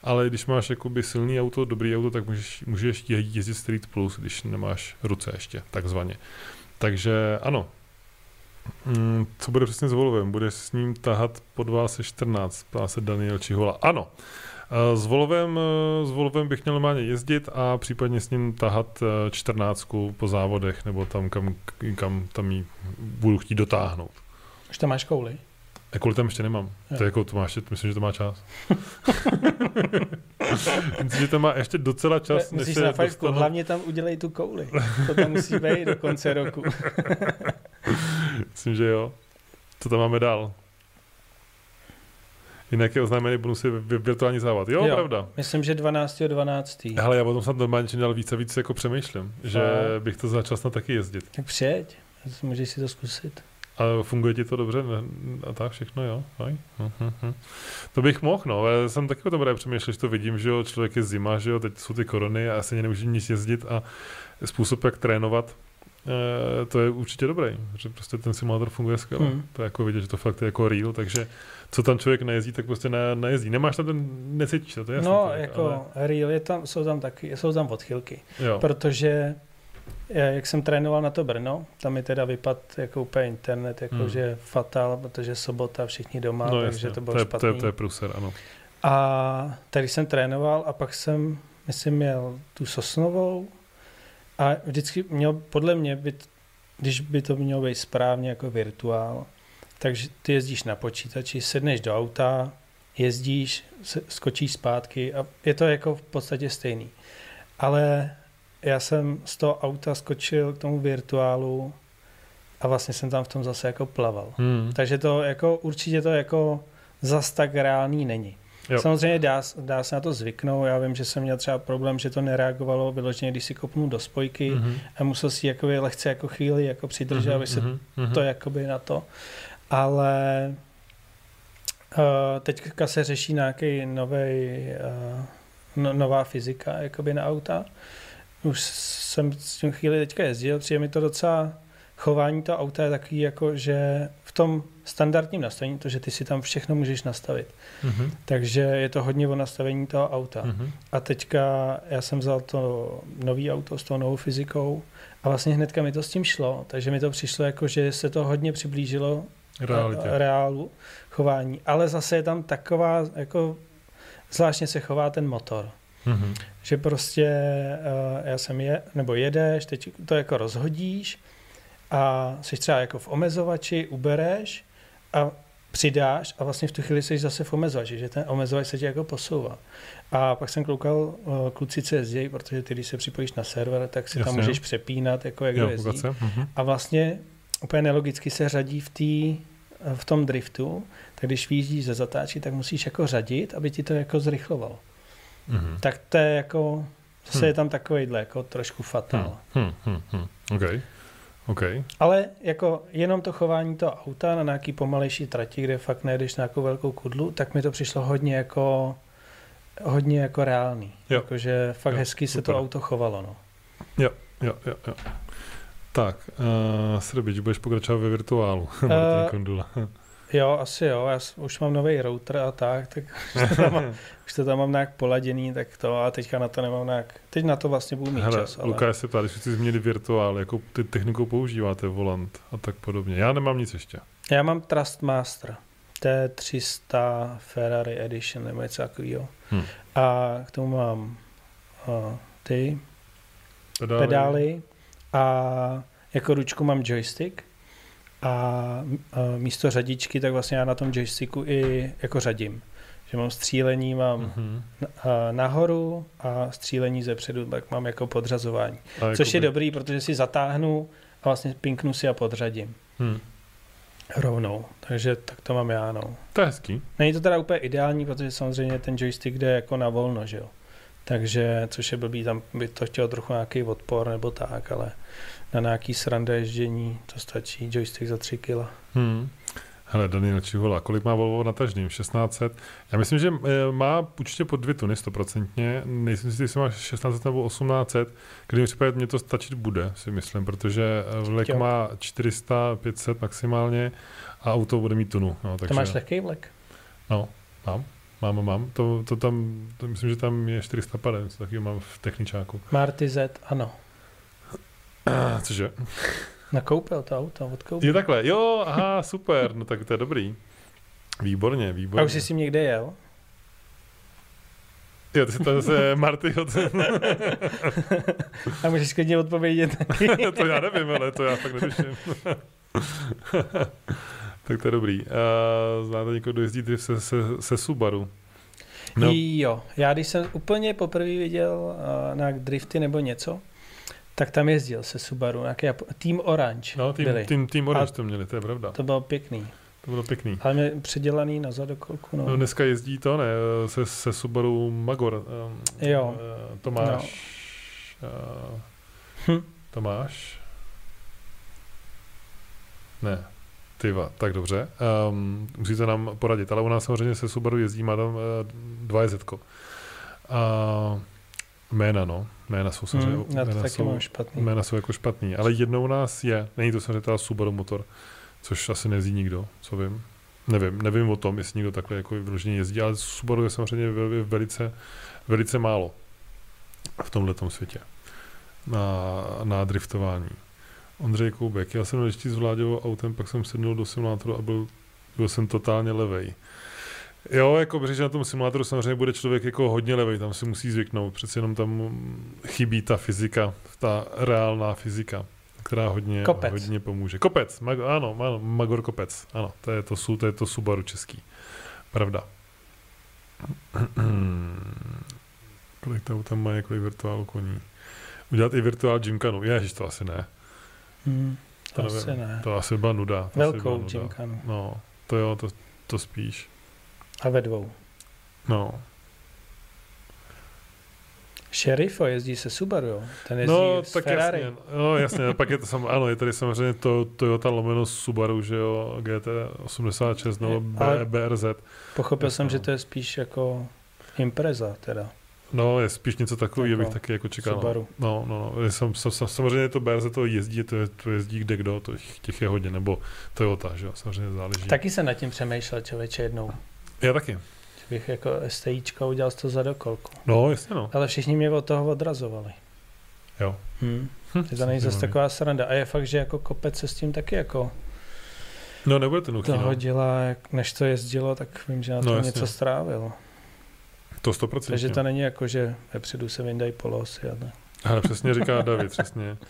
ale když máš jakoby silný auto, dobrý auto, tak můžeš, můžeš je- jezdit Street Plus, když nemáš ruce ještě, takzvaně. Takže ano. Mm, co bude přesně s Volvem? Bude s ním tahat pod vás 14, ptá se Daniel Čihola. Ano. Eh, S Volvem, eh, s Volvem bych měl normálně jezdit a případně s ním tahat eh, 14 po závodech, nebo tam, kam, kam tam ji budu chtít dotáhnout. Už tam máš kouli? A kvůli tam ještě nemám. Jo. To je jako, to máš, myslím, že to má čas. myslím, že to má ještě docela čas, Musíš na fajfku, dostanu- hlavně tam udělej tu kouli. To tam musí být do konce roku. Myslím, že jo. Co tam máme dál? Jinak je oznámený bonusy virtuální závod. Jo, Jo. pravda. Myslím, že 12. 12. Hele, já o tom snad normálně čím dál více a více jako přemýšlím, že Fakt? bych to začal snad taky jezdit. Tak přijeď, můžeš si to zkusit. A funguje ti to dobře? A tak všechno, jo? Aj? Uh-huh. To bych mohl, no. Já jsem taky o tom právě přemýšlel, že to vidím, že jo, člověk je zima, že jo, teď jsou ty korony a asi nemůžu nic jezdit a způsob, jak trénovat, e, to je určitě dobrý, že prostě ten simulátor funguje skvěle. Hmm. To je jako vidět, že to fakt je jako real, takže co tam člověk nejezdí, tak prostě ne, nejezdí. Nemáš tam ten, necítíš to, to je jasný. No, tak, jako ale... real, je tam, jsou tam taky, jsou tam odchylky, Jo. protože eh, jak jsem trénoval na to Brno, tam mi teda vypad jako úplně internet, jako Hmm. že fatal, protože sobota všichni doma, no, takže jasně. to bylo to je, špatný. to je, to je pruser, ano. A tady jsem trénoval a pak jsem, myslím, měl tu Sosnovou a vždycky měl, podle mě, by, když by to mělo být správně jako virtuál, takže ty jezdíš na počítači, sedneš do auta, jezdíš, skočíš zpátky a je to jako v podstatě stejný. Ale já jsem z toho auta skočil k tomu virtuálu a vlastně jsem tam v tom zase jako plaval. Hmm. Takže to jako určitě to jako zas tak reálný není. Jo. Samozřejmě dá, dá se na to zvyknout. Já vím, že jsem měl třeba problém, že to nereagovalo vyloženě, když si kopnul do spojky mm. Mhm. a musel si jakoby lehce jako chvíli jako přidržet, Mhm, aby se mhm, mhm. to jakoby na to. Ale uh, teďka se řeší nějaký nový, uh, no, nová fyzika jakoby na auta. Už jsem s tím chvíli teďka jezdil, přijde mi to docela chování toho auta je takový jako, že v tom standardním nastavení, to, že ty si tam všechno můžeš nastavit. Mhm. Takže je to hodně o nastavení toho auta. Mhm. A teďka já jsem vzal to nový auto s tou novou fyzikou a vlastně hnedka mi to s tím šlo, takže mi to přišlo jako, že se to hodně přiblížilo Realitě. reálu chování. Ale zase je tam taková, jako zvláštně se chová ten motor. Mhm. Že prostě uh, já jsem je, nebo jedeš, teď to jako rozhodíš a jsi třeba jako v omezovači, ubereš a přidáš a vlastně v tu chvíli jsi zase v omezovači, že ten omezovač se ti jako posouvá. A pak jsem koukal, uh, kluci co jezdí, protože ty, když se připojíš na server, tak si tam Jasně. můžeš přepínat, jako jak Jo, jezdí. Mhm. A vlastně úplně nelogicky se řadí v, tý, v tom driftu, tak když výjíždíš ze zatáčí, tak musíš jako řadit, aby ti to jako zrychlovalo. Mhm. Tak to je jako, zase Hm. je tam takovýhle jako trošku fatal. Hm, hm, hm, hm. OK. OK. Ale jako jenom to chování toho auta na nějaký pomalejší trati, kde fakt nejdeš na nějakou velkou kudlu, tak mi to přišlo hodně jako hodně jako reálný. Jo. Jakože fakt Jo, hezky se super. to auto chovalo. No. Jo, jo, jo. Tak, uh, Srbič, budeš pokračovat ve virtuálu. Martin Kondula. Jo, asi jo, já už mám nový router a tak, tak už to tam, mám- už to tam mám nějak poladěný, tak to a teďka na to nemám nějak, teď na to vlastně budu mít Hele, čas, ale Lukáš se ptá, když chci změnit virtuál, jako ty technikou používáte, volant a tak podobně. Já nemám nic ještě. já mám Trustmaster, T300 Ferrari Edition nebo něco takového. Hm. A k tomu mám uh, ty Pedály. pedály a jako ručku mám joystick a místo řadičky, tak vlastně já na tom joysticku i jako řadím. Že mám střílení, mám Mhm. uh, nahoru a střílení ze předu, tak mám jako podřazování. A Což je jakoby- dobrý, protože si zatáhnu a vlastně pinknu si a podřadím Hm. rovnou. Takže tak to mám já, no. To je hezký. Není to teda úplně ideální, protože samozřejmě ten joystick jde jako na volno, že jo. Takže, což je blbý, tam by to chtělo trochu nějaký odpor nebo tak, ale na nějaký srande ježdění to stačí joystick za 3 kila. Hmm. Hele, Daniel Čihola, kolik má Volvo natažným? 1600. Já myslím, že eh, má určitě pod dvě tuny, stoprocentně. Nejsem si, jestli má 1600 nebo 1800. Když případě mě to stačit bude, si myslím, protože eh, vlek Jo. má 400, 500 maximálně a auto bude mít tunu. No, takže, To máš lehký vlek? No, mám. Mám, mám. To, to tam, to myslím, že tam je 450, něco takového mám v techničáku. Marty Z, ano. Cože? Nakoupil to auto, odkoupil. Je takhle, jo, aha, super, no tak to je dobrý. Výborně, výborně. A už jsi s tím někde jel? Jo, ty jsi to zase Marty od... A můžeš klidně odpovědět. to já nevím, ale to já fakt netuším. tak to je dobrý. Uh, znáte někoho, kdo jezdí drift se, se, se Subaru? No. Jo, já když jsem úplně poprvé viděl uh, nějak drifty nebo něco, tak tam jezdil se Subaru, nějaký Team Orange No, tým, byli. tým, tým Orange A- to měli, to je pravda. To bylo pěkný. To bylo pěkný. Ale mě předělaný na zadokolku, no. No, dneska jezdí to, ne, se, se Subaru Magor. Um, Jo. Uh, Tomáš. Uh, Hm. Tomáš? Ne. Tyva, tak dobře. Um, musíte nám poradit, ale u nás samozřejmě se Subaru jezdí, má tam uh, 2JZ. A jména, no. Jména jsou samozřejmě, Hmm, já to jména, jsou, špatný. jména jsou jako špatný, ale jednou u nás je, není to samozřejmě Subaru motor, což asi nejezdí nikdo, co vím. Nevím, nevím o tom, jestli někdo takhle jako vyloženě jezdí, ale Subaru je samozřejmě vel- velice, velice málo v tomhle světě na, na driftování. Ondřej Koubek, já jsem ještě s Vláďovou autem, pak jsem sednul do simulátoru a byl, byl jsem totálně levej. Jo, jako že na tom simulátoru samozřejmě bude člověk jako hodně levej, tam si musí zvyknout, přece jenom tam chybí ta fyzika, ta reálná fyzika, která hodně, Kopec. hodně pomůže. Kopec, mag, ano, ano, Magor Kopec, ano, to je to, to je to Subaru český. Pravda. kolik to tam má, kolik virtuálu koní. Udělat i virtuál Gymkanu, ježiš, to asi ne. Hmm, To to nevím. asi ne. To asi byla nuda. To asi byla Velkou nuda. Gymkanu. No, to jo, to, to spíš. A ve dvou. No. Sheriffo jezdí se Subaru, jo? Ten jezdí No, s tak Ferrari. jasně. No, jasně. a Pak je to sam, ano, je tady samozřejmě to Toyota lomeno Subaru, že jo, GT86 nebo B, BRZ. Pochopil Jasně, jsem, že no. to je spíš jako Impreza teda. No, je spíš něco takového, Jako bych taky jako čekal. no. Subaru. No, no, no. Je Sam, sam, sam, samozřejmě to BRZ to jezdí, to, je, to jezdí kde kdo, to těch, těch je hodně, nebo Toyota, že jo, samozřejmě záleží. Taky jsem nad tím přemýšlel člověče jednou. Já taky. Bych jako STIčko udělal z toho za dokolku. No, jasně no. Ale všichni mě od toho odrazovali. Jo. Hmm. Hm, Je to není zase taková sranda. A je fakt, že jako kopec se s tím taky jako No, nebude to nutný, toho no. dělá, jak, než to jezdilo, tak vím, že na No, to jasně. něco strávilo. To 100%. Takže to není jako, že vepředu se vyndají polosy. A tak. Ale přesně říká David, přesně.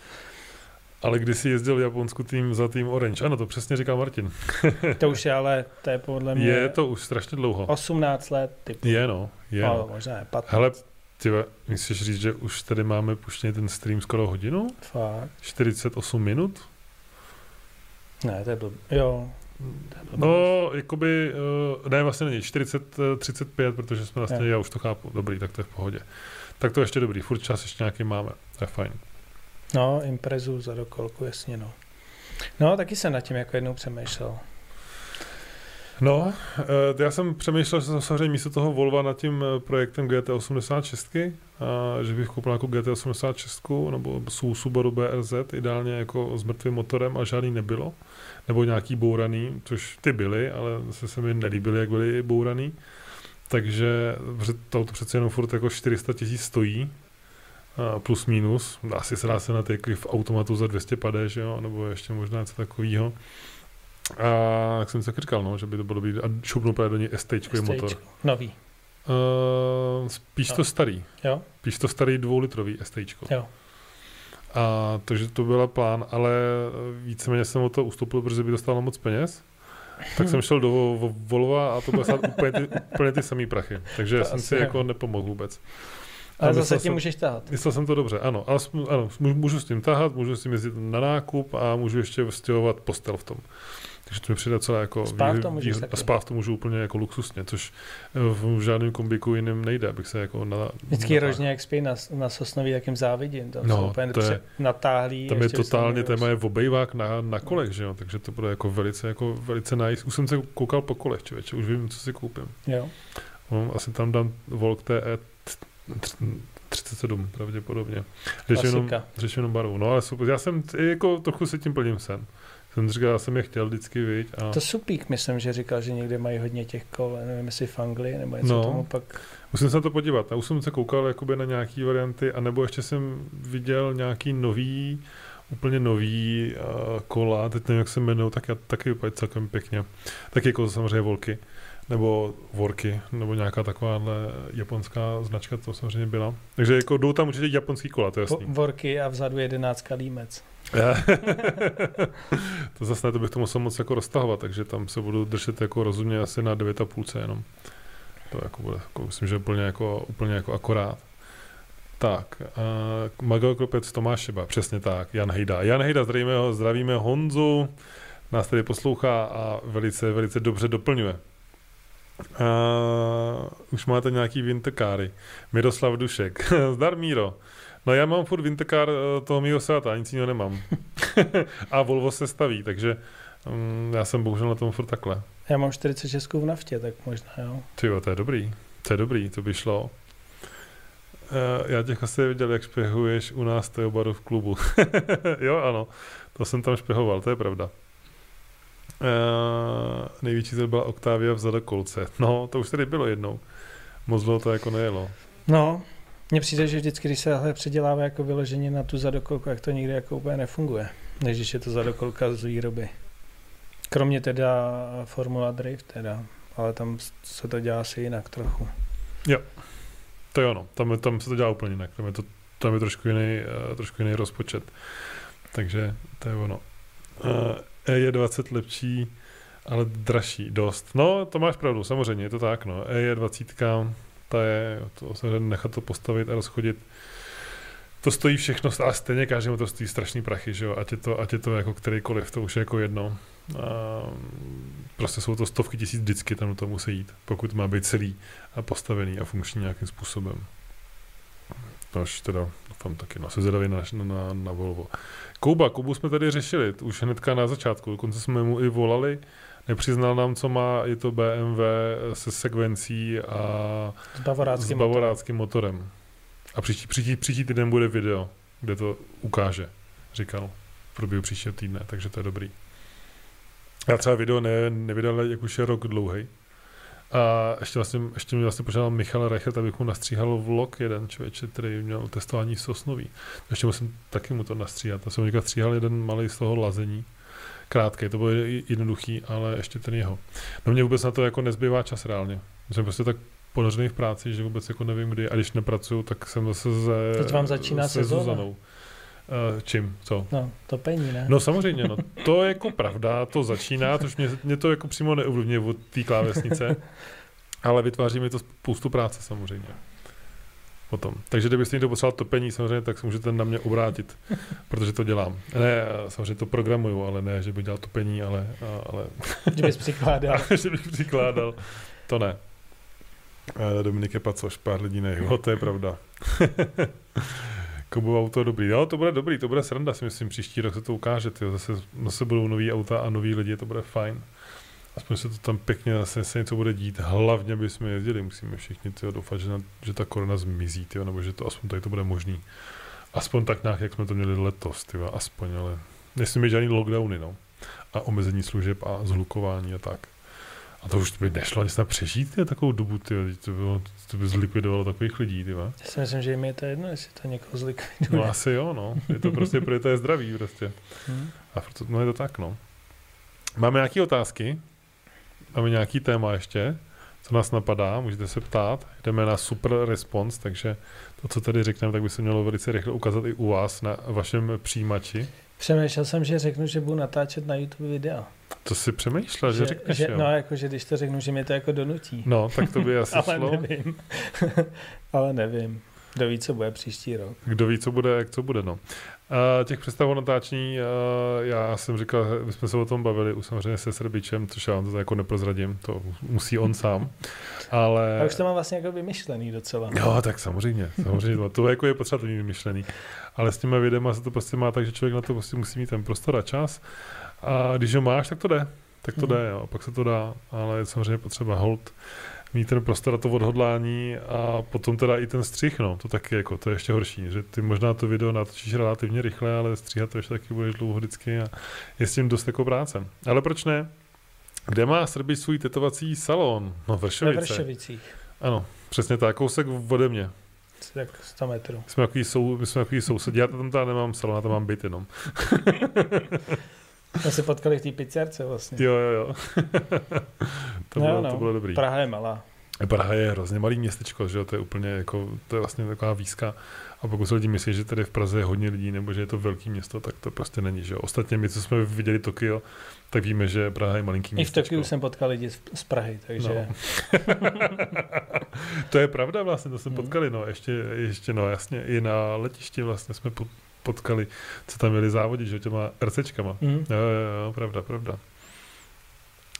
Ale když jsi jezdil v Japonsku tým za tým Orange, ano, to přesně říkal Martin. To už je ale, to je podle mě Je to už strašně dlouho. 18 let, typu. Je no, je Ale no. možná je 15. Hele, ty myslíš říct, že už tady máme puštěný ten stream skoro hodinu? Fakt. 48 minut? Ne, to je blb. Jo. No, jakoby, uh, ne, vlastně není, 40, eh, 35, protože jsme vlastně, Jo. já už to chápu, dobrý, tak to je v pohodě. Tak to je ještě dobrý, furt čas ještě nějaký máme, to je fajn. No, imprezu za dokolku, jasně no. No, taky jsem nad tím jako jednou přemýšlel. No, eh, já jsem přemýšlel, že jsem samozřejmě místo toho Volva nad tím eh, projektem GT86, a že bych koupil nějakou GT86 nebo Su- Subaru BRZ, ideálně jako s mrtvým motorem a žádný nebylo. Nebo nějaký bouraný, což ty byly, ale zase se mi nelíbily, jak byly bouraný. Takže to přece jenom furt jako 400 tisíc stojí, plus minus. Asi se dá se na ty v automatu za 250, že jo, nebo ještě možná něco takového. A jak jsem si tak říkal, no, že by to bylo být, a šupnu právě do něj ST motor. STčko. Nový. Uh, spíš Jo. to starý. Jo? Spíš to starý dvoulitrový ST. Jo. A takže to byl plán, ale víceméně jsem o to ustoupil, protože by to stálo moc peněz. Tak jsem šel do Vo- Volva a to bylo snad úplně ty, úplně ty samý prachy. Takže To jsem si jako nepomohl vůbec. Ale zase tím jsem- můžeš tahat. Myslel jsem to dobře, ano. Ale ano, můžu, můžu s tím tahat, můžu s tím jezdit na nákup a můžu ještě stěhovat postel v tom. Takže to mi přijde celé jako Spát můžeš výhod- taky. a spát to můžu úplně jako luxusně, což v žádném kombiku jiném nejde, abych se jako na, Vždycky na- rožně jak spí na, na sosnový, jakým závidím. Tam No, jsou úplně to je- natáhlý. Tam je totálně, téma je obejvák na, na kolech, že jo, takže to bude jako velice, jako velice nice. Už jsem se koukal po kolech, člověče, už vím, co si koupím. Jo. No, asi tam dám Volk TE 37 pravděpodobně. Řeším jenom, řeším jenom barvu. No ale super, já jsem jako trochu se tím plním sen. Jsem říkal, já jsem je chtěl vždycky, viď, a To Supík, myslím, že říkal, že někde mají hodně těch kol, nevím, jestli v Anglii, nebo něco No. tomu pak. musím se na to podívat. A už jsem se koukal jakoby na nějaký varianty, anebo ještě jsem viděl nějaký nový, úplně nový uh, kola, teď nevím, jak se jmenují, tak já taky vypadají celkem pěkně. Tak jako samozřejmě volky, nebo vorky, nebo nějaká takováhle japonská značka, to samozřejmě byla. Takže jako jdou tam určitě japonský kola, to je jasný. vorky a vzadu jedenáctka límec. to zase ne, to bych to musel moc jako roztahovat, takže tam se budu držet jako rozumně asi na 9,5 jenom. To jako bude, jako, myslím, že úplně jako, úplně jako akorát. Tak, uh, Magal Kropec Tomáš Šeba, přesně tak, Jan Hejda. Jan Hejda, zdravíme ho, zdravíme Honzu, nás tady poslouchá a velice, velice dobře doplňuje. Uh, už máte nějaký winterkáry. Miroslav Dušek. Zdar Míro. No já mám furt wintercar eh, toho mýho Seata, nic jiného nemám. a Volvo se staví, takže Mm, Já jsem bohužel na tom furt takhle. Já mám 46 v naftě, tak možná jo. Ty jo, to je dobrý. To je dobrý, to by šlo. Eh, Já tě asi viděl, jak špehuješ u nás Teobaru v klubu. jo, ano, to jsem tam špehoval, to je pravda. Uh, největší to byla Octavia v Zadokolce. No, to už tady bylo jednou. Moc dlouho to jako nejelo. No, mně přijde, že vždycky, když se takhle předělává jako vyloženě na tu zadokolku, jak to nikdy jako úplně nefunguje, než když je to zadokolka z výroby. Kromě teda Formula Drift teda, ale tam se to dělá asi jinak trochu. To jo, no. Tam, tam se to dělá úplně jinak. Tam je, to, tam je trošku, jiný, uh, trošku jiný rozpočet. Takže to je ono. Uh, je 20 lepší, ale dražší dost. No, to máš pravdu, samozřejmě, je to tak. No. E je 20, ta je, to samozřejmě nechat to postavit a rozchodit. To stojí všechno, a stejně každému to stojí strašný prachy, že jo? Ať je to, ať je to jako kterýkoliv, to už je jako jedno. A prostě jsou to stovky tisíc vždycky tam to musí jít, pokud má být celý a postavený a funkční nějakým způsobem. To až teda doufám taky, no, se na, na, na Volvo. Kouba, Kubu jsme tady řešili, už hnedka na začátku, dokonce jsme mu i volali, nepřiznal nám, co má, je to BMW se sekvencí a S bavoráckým s bavoráckým motorem. A příští, příští, příští týden bude video, kde to ukáže, říkal v průběhu příštího týdne, takže to je dobrý. Já třeba video ne, nevydal, jak už je rok dlouhý. A ještě, vlastně, ještě mě vlastně požádal Michal Reichert, abych mu nastříhal vlog jeden člověče, který měl testování v Sosnoví. Ještě musím taky mu to nastříhat. Já jsem říkal, stříhal jeden malý z toho lazení. Krátký, to bylo jednoduchý, ale ještě ten jeho. No mě vůbec na to jako nezbývá čas reálně. Jsem prostě tak ponořený v práci, že vůbec jako nevím kdy. A když nepracuju, tak jsem zase se, Teď vám začíná se sezóna. Zuzanou. Uh, čím? Co? No, topení, ne? No samozřejmě, no. To je jako pravda, to začíná, tož mě, mě to jako přímo neovlivňuje od té klávesnice, ale vytváří mi to spoustu práce samozřejmě. Potom. Takže kdybyste někdo poslal topení, samozřejmě, tak se můžete na mě obrátit, protože to dělám. Ne, samozřejmě to programuju, ale ne, že bych dělal topení, ale, ale Že bys přikládal. že bych přikládal. To ne. Eh, Dominik je pacoš, pár lidí ne, jo, to je pravda. Kubu auto dobrý. Jo, to bude dobrý, to bude sranda, si myslím, příští rok se to ukáže, tyjo. Zase, zase budou nový auta a noví lidi, to bude fajn. Aspoň se to tam pěkně zase se něco bude dít. Hlavně by jsme jezdili, musíme všichni tyjo, doufat, že, na, že ta korona zmizí, tyjo, nebo že to aspoň tady to bude možný. Aspoň tak nějak, jak jsme to měli letos, tyjo, aspoň, ale nesmí být žádný lockdowny, no. A omezení služeb a zhlukování a tak. A to už by nešlo ani snad přežít tyjo, takovou dobu, tyjo, to, bylo, to by zlikvidovalo takových lidí, tyjo. Já si myslím, že jim je to jedno, jestli to někoho zlikviduje. No asi jo, no. Je to prostě, protože to je zdraví prostě. Hm? A proto, no je to tak, no. Máme nějaké otázky? Máme nějaký téma ještě? Co nás napadá? Můžete se ptát. Jdeme na super response, takže to, co tady řekneme, tak by se mělo velice rychle ukázat i u vás na vašem přijímači. Přemýšlel jsem, že řeknu, že budu natáčet na YouTube videa. To si přemýšlel, že, řekneš, že, jo? No, jako, že když to řeknu, že mě to jako donutí. no, tak to by asi Ale šlo. nevím. Ale nevím. Kdo ví, co bude příští rok. Kdo ví, co bude, jak co bude, no. A těch představ o natáčení, a já jsem říkal, my jsme se o tom bavili už samozřejmě se Srbičem, což já vám to jako neprozradím, to musí on sám, ale... A už to mám vlastně jako vymyšlený docela. Jo, tak samozřejmě, samozřejmě, to, to jako je potřeba to mít vymyšlený. Ale s těma videama se to prostě má tak, že člověk na to prostě musí mít ten prostor a čas. A když ho máš, tak to jde. Tak to Mhm. jde, jo, pak se to dá, ale je samozřejmě potřeba hold mít ten prostor a to odhodlání a potom teda i ten střih, no, to taky jako, to je ještě horší, že ty možná to video natočíš relativně rychle, ale stříhat to ještě taky budeš dlouho vždycky a je s tím dost jako práce. Ale proč ne? Kde má Srbič svůj tetovací salon? No, Ve Vršovice. Vršovicích. Ano, přesně tak, kousek ode mě. Tak 100 metrů. Jsme takový, sou, my jsme takový sousedí, já tam teda nemám salon, já tam mám byt jenom. Jsme se potkali v té pizzerce vlastně. Jo, jo, jo. to, No, bylo, no. to bylo dobrý. Praha je malá. Praha je hrozně malý městečko, že jo, to je úplně jako, to je vlastně taková výzka. A pokud se lidi myslí, že tady v Praze je hodně lidí, nebo že je to velký město, tak to prostě není, že jo. Ostatně my, co jsme viděli Tokio, tak víme, že Praha je malinký I v. Tokiu jsem potkal lidi z, Prahy, takže to je pravda vlastně, to jsme Hmm. potkali, no, ještě, ještě, no jasně, i na letišti vlastně jsme po- potkali, co tam měli závodit, že jo, těma RCčkama. hm. Jo, jo, jo, pravda, pravda.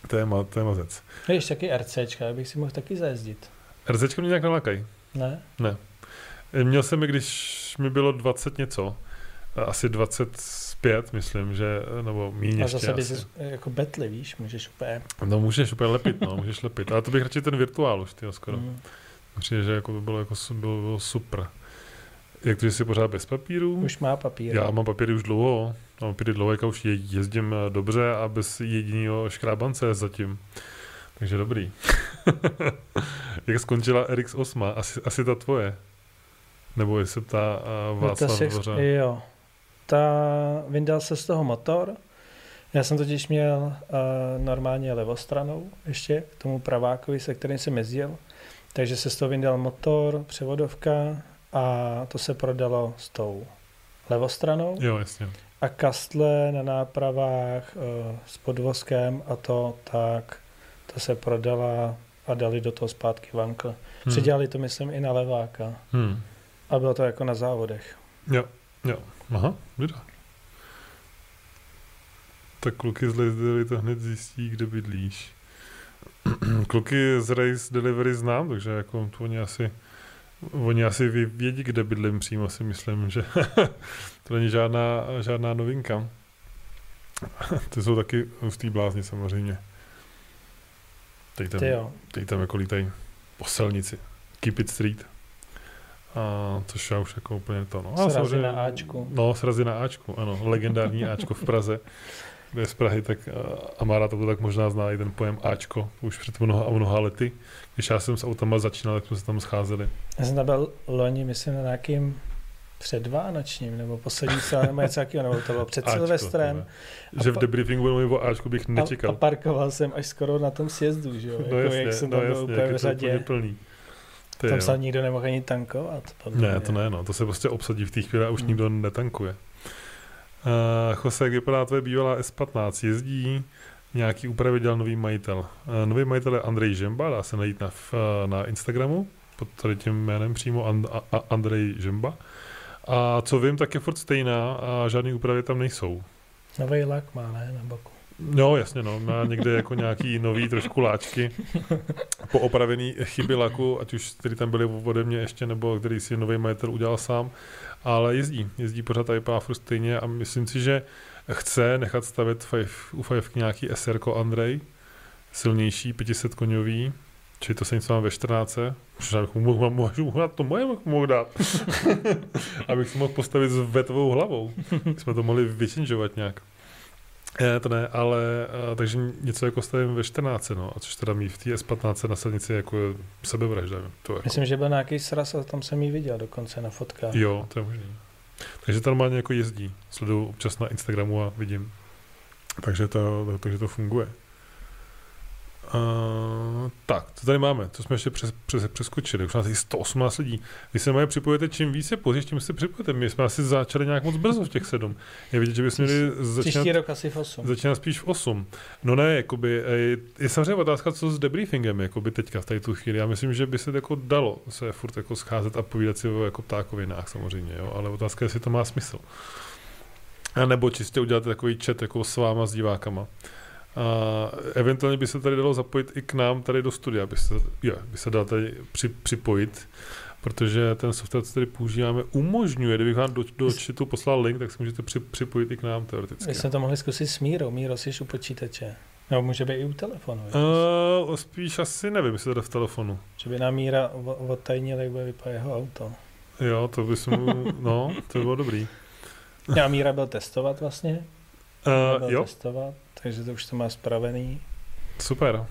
To je, ma, to je mazec. Víš, taky RCčka, já bych si mohl taky zajezdit. RCčka mě nějak nalakají. Ne? Měl jsem je, když mi bylo 20 něco, asi 25 5, myslím, že, nebo míň A ještě zase bys asi. jako betli, víš, můžeš úplně... No můžeš úplně lepit, no, můžeš lepit. Ale to bych radši ten virtuál už, tyjo, skoro. Mm. Přijde, že jako by bylo, jako, bylo, bylo super. Jak to, že jsi pořád bez papíru? Už má papír. Já mám papíry už dlouho. Mám papíry dlouho, jak už je, jezdím eh, dobře a bez jediného škrábance zatím. Takže dobrý. jak skončila RX8? Asi, asi ta tvoje. Nebo jestli ta uh, No ta Václav se, Dvoře. jo. Ta, vyndal se z toho motor. Já jsem totiž měl uh, normálně levostranou ještě k tomu pravákovi, se kterým jsem jezdil. Takže se z toho vyndal motor, převodovka a to se prodalo s tou levostranou. Jo, jasně. A kastle na nápravách uh, s podvozkem a to tak, to se prodala a dali do toho zpátky vankl. Hmm. Předělali to, myslím, i na leváka. Hmm. A bylo to jako na závodech. Jo, jo. Aha, vida. Tak kluky z Lazy to hned zjistí, kde bydlíš. kluky z Race Delivery znám, takže jako to oni asi Oni asi vě- vědí, kde bydlím přímo, si myslím, že to není žádná, žádná novinka. Ty jsou taky v té blázni samozřejmě. Teď tam, teď tam jako lítají po silnici. Keep it street. A což já už jako úplně to, no. Srazy samozřejmě- na Ačku. No, srazy na Ačku, ano. Legendární Ačko v Praze. Kde je z Prahy, tak uh, Amara to tak možná zná i ten pojem Ačko, už před mnoha a mnoha lety. Když já jsem s autama začínal, tak jsme se tam scházeli. Já jsem tam byl loni, myslím, na nějakým předvánočním, nebo poslední celé, nebo něco takového, nebo to bylo před Ačko, Silvestrem. Že v debriefingu budu mluvit o Ačku bych A, a nečekal. parkoval jsem až skoro na tom sjezdu, že jo? no jako, jasně, jak jsem no tam byl jasně, úplně jak v úplně řadě. plný. Ty Tam jo. se nikdo nemohl ani tankovat. podle Ne, mě. to ne, no. To se prostě obsadí v té chvíli a už Hmm. nikdo netankuje. Uh, Jose, jak vypadá tvoje bývalá S15? Jezdí, nějaký úpravy dělal nový majitel. Uh, nový majitel je Andrej Žemba, dá se najít na, eh, na Instagramu, pod tady tím jménem přímo And, a, a, Andrej Žemba. A co vím, tak je furt stejná a žádný úpravy tam nejsou. Nový lak má, ne, na boku. No, jasně, no. Má někde jako nějaký nový trošku láčky poopravený chyby laku, ať už který tam byly ode mě ještě, nebo který si nový majitel udělal sám. Ale jezdí, jezdí pořád a vypadá furt stejně a myslím si, že chce nechat stavět five, u Fivky nějaký SR Andrej, silnější, 500 koňový, čili to se něco mám ve 14. Možná bych mu mohl, mohl, mohl, to moje mohl dát. Abych si mohl postavit s vetovou hlavou. Jsme to mohli vyčinžovat nějak. Ne, to ne, ale a, takže něco jako stavím ve 14, no, a což teda mít v té S15 na silnici jako je sebevražda. To jako, Myslím, že byl nějaký sraz a tam jsem ji viděl dokonce na fotkách. Jo, to je možný. Takže tam normálně jako jezdí. Sleduju občas na Instagramu a vidím. Takže to, takže to funguje. Uh, tak, co tady máme? Co jsme ještě přes, přes, přeskočili? Už nás je 118 lidí. Vy se moje připojete, čím víc je později, tím se připojete. My jsme asi začali nějak moc brzo v těch sedm. Je vidět, že bychom měli začínat, rok asi v 8. začínat spíš v 8. No ne, jakoby, je, je samozřejmě otázka, co s debriefingem, jakoby teďka v tady tu chvíli. Já myslím, že by se jako dalo se furt jako scházet a povídat si o jako ptákovinách samozřejmě, jo? ale otázka je, jestli to má smysl. A nebo čistě udělat takový chat jako s váma, s divákama. A eventuálně by se tady dalo zapojit i k nám tady do studia, by se, jo, by se dalo tady při, připojit, protože ten software, co tady používáme, umožňuje, kdybych vám do, do chatu poslal link, tak se můžete při, připojit i k nám teoreticky. My jsme to mohli zkusit s Mírou. Míro, jsi u počítače. Nebo může být i u telefonu. Uh, spíš asi nevím, jestli to jde v telefonu. Že by nám Míra odtajnil, jak bude vypadat jeho auto. Jo, to by mu, no, to by bylo dobrý. Já Míra byl testovat vlastně. Uh, jo, testovat, takže to už to má spravený. super.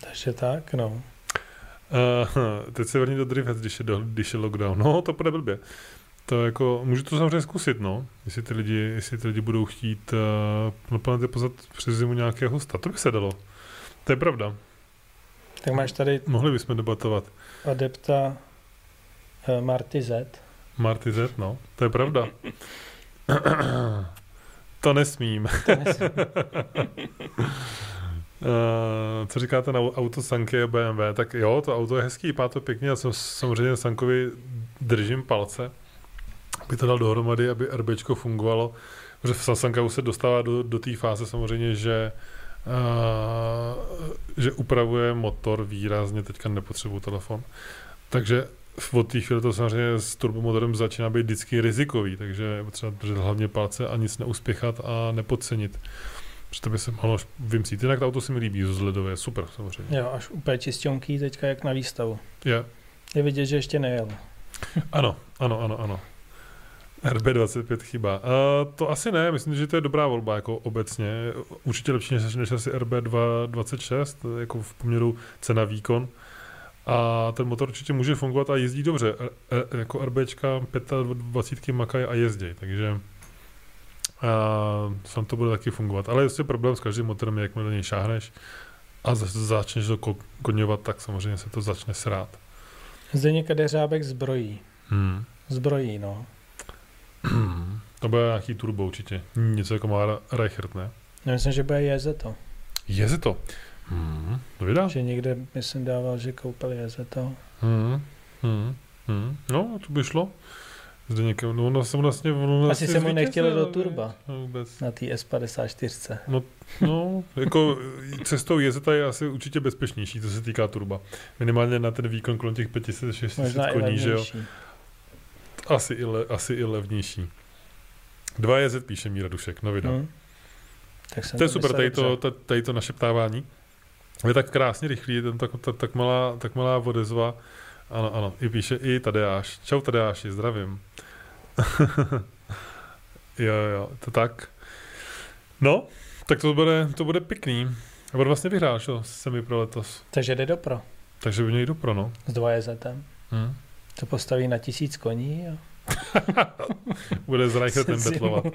Takže tak, no. Uh, teď se vrní do Drivec, když je, do, když je lockdown. No, to bude blbě. To jako, můžu to samozřejmě zkusit, no. Jestli ty lidi, jestli ty lidi budou chtít uh, na planetě pozvat přes zimu nějakého hosta. To by se dalo. To je pravda. Tak máš tady Mohli bychom debatovat. adepta uh, Marty Z. Marty Z, no. To je pravda. to nesmím. Uh, co říkáte na auto Sanky a BMW? Tak jo, to auto je hezký, vypadá to pěkně. Já jsem samozřejmě Sankovi držím palce, aby to dal dohromady, aby RBčko fungovalo. Protože Sanka už se dostává do, do té fáze samozřejmě, že uh, že upravuje motor výrazně, teďka nepotřebuji telefon. Takže od té chvíle to samozřejmě s turbomotorem začíná být vždycky rizikový, takže je potřeba držet hlavně palce a nic neuspěchat a nepodcenit. Protože by se mohlo vymcít. Jinak to auto se mi líbí, ledové, super samozřejmě. Jo, až úplně čistěnký teďka jak na výstavu. Je. Je vidět, že ještě nejel. Ano, ano, ano, ano. RB25 chyba. Uh, to asi ne, myslím, že to je dobrá volba jako obecně. Určitě lepší než, než asi RB226, jako v poměru cena výkon. A ten motor určitě může fungovat a jezdí dobře. E, e, jako RBčka 25 makají a jezdí, takže a sam to bude taky fungovat. Ale jestli problém s každým motorem je, jakmile do něj šáhneš a začneš to koňovat, tak samozřejmě se to začne srát. Zdeněk Kadeřábek zbrojí. Hmm. Zbrojí, no. to bude nějaký turbo určitě. Něco jako má Reichert, ne? Já myslím, že bude Jezeto. Jezeto? Hmm. To vydá? Že někde, myslím, dával, že koupil Jezeto. Hmm. Hmm. Hmm. No, to by šlo. Zde někam, no ono se vlastně... Ono Asi se mu nechtělo do turba. No, vůbec. Na té S54. No, no, jako cestou jezeta je asi určitě bezpečnější, co se týká turba. Minimálně na ten výkon kolem těch 500-600 koní, že jo. Asi i, le, asi i levnější. Dva jezet píše Míra Dušek, no. Hmm. Tak to je super, tady to, tady to našeptávání. Je tak krásně rychlý, ten tak, tak, tak, malá, tak malá odezva. Ano, ano, i píše i Tadeáš. Čau Tadeáši, zdravím. jo, jo, to tak. No, tak to bude, to bude pěkný. A bude vlastně vyhrál, čo, semi pro letos. Takže jde do pro. Takže by měl do pro, no. S dvojezetem. Hmm. To postaví na tisíc koní a... bude s Reichertem betlovat.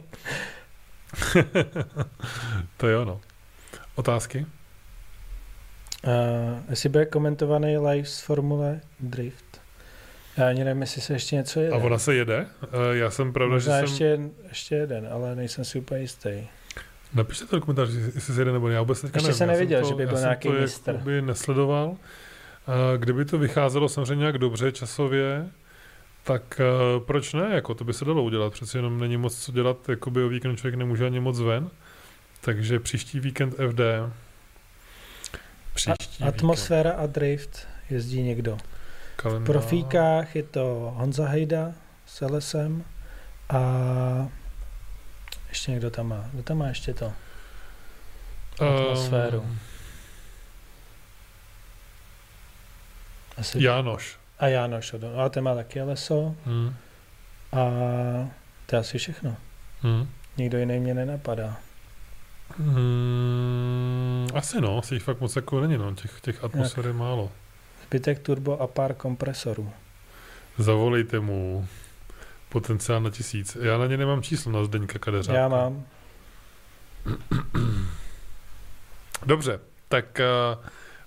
to jo, no. Otázky? Uh, jestli bude komentovaný live z Formule Drift. Já ani nevím, jestli se ještě něco jede. A ona se jede? Uh, já jsem pravda, Možná že ještě, jsem... ještě jeden, ale nejsem si úplně jistý. Napište to do komentář, jestli se jede nebo ne. Já vůbec ještě nevím. jsem neviděl, to, že by byl nějaký to mistr. by nesledoval. Uh, kdyby to vycházelo samozřejmě nějak dobře časově, tak uh, proč ne? Jako to by se dalo udělat. Přece jenom není moc co dělat, jakoby o víkend člověk nemůže ani moc ven. Takže příští víkend FD. Příští a, atmosféra a drift jezdí někdo. Kalendář. V profíkách je to Honza Hejda s LSM a ještě někdo tam má. Kdo tam má ještě to? Atmosféru. Um, Asi... Jánoš. A Jánoš, no, a ten má taky LSO. Hmm. A to je asi všechno. Hmm. Nikdo jiný mě nenapadá. Hmm, asi no, asi jich fakt moc jako není, no. těch, těch atmosfér je málo. Zbytek turbo a pár kompresorů. Zavolejte mu potenciál na tisíc. Já na ně nemám číslo na Zdeňka Kadeřáka. Já mám. Dobře, tak uh,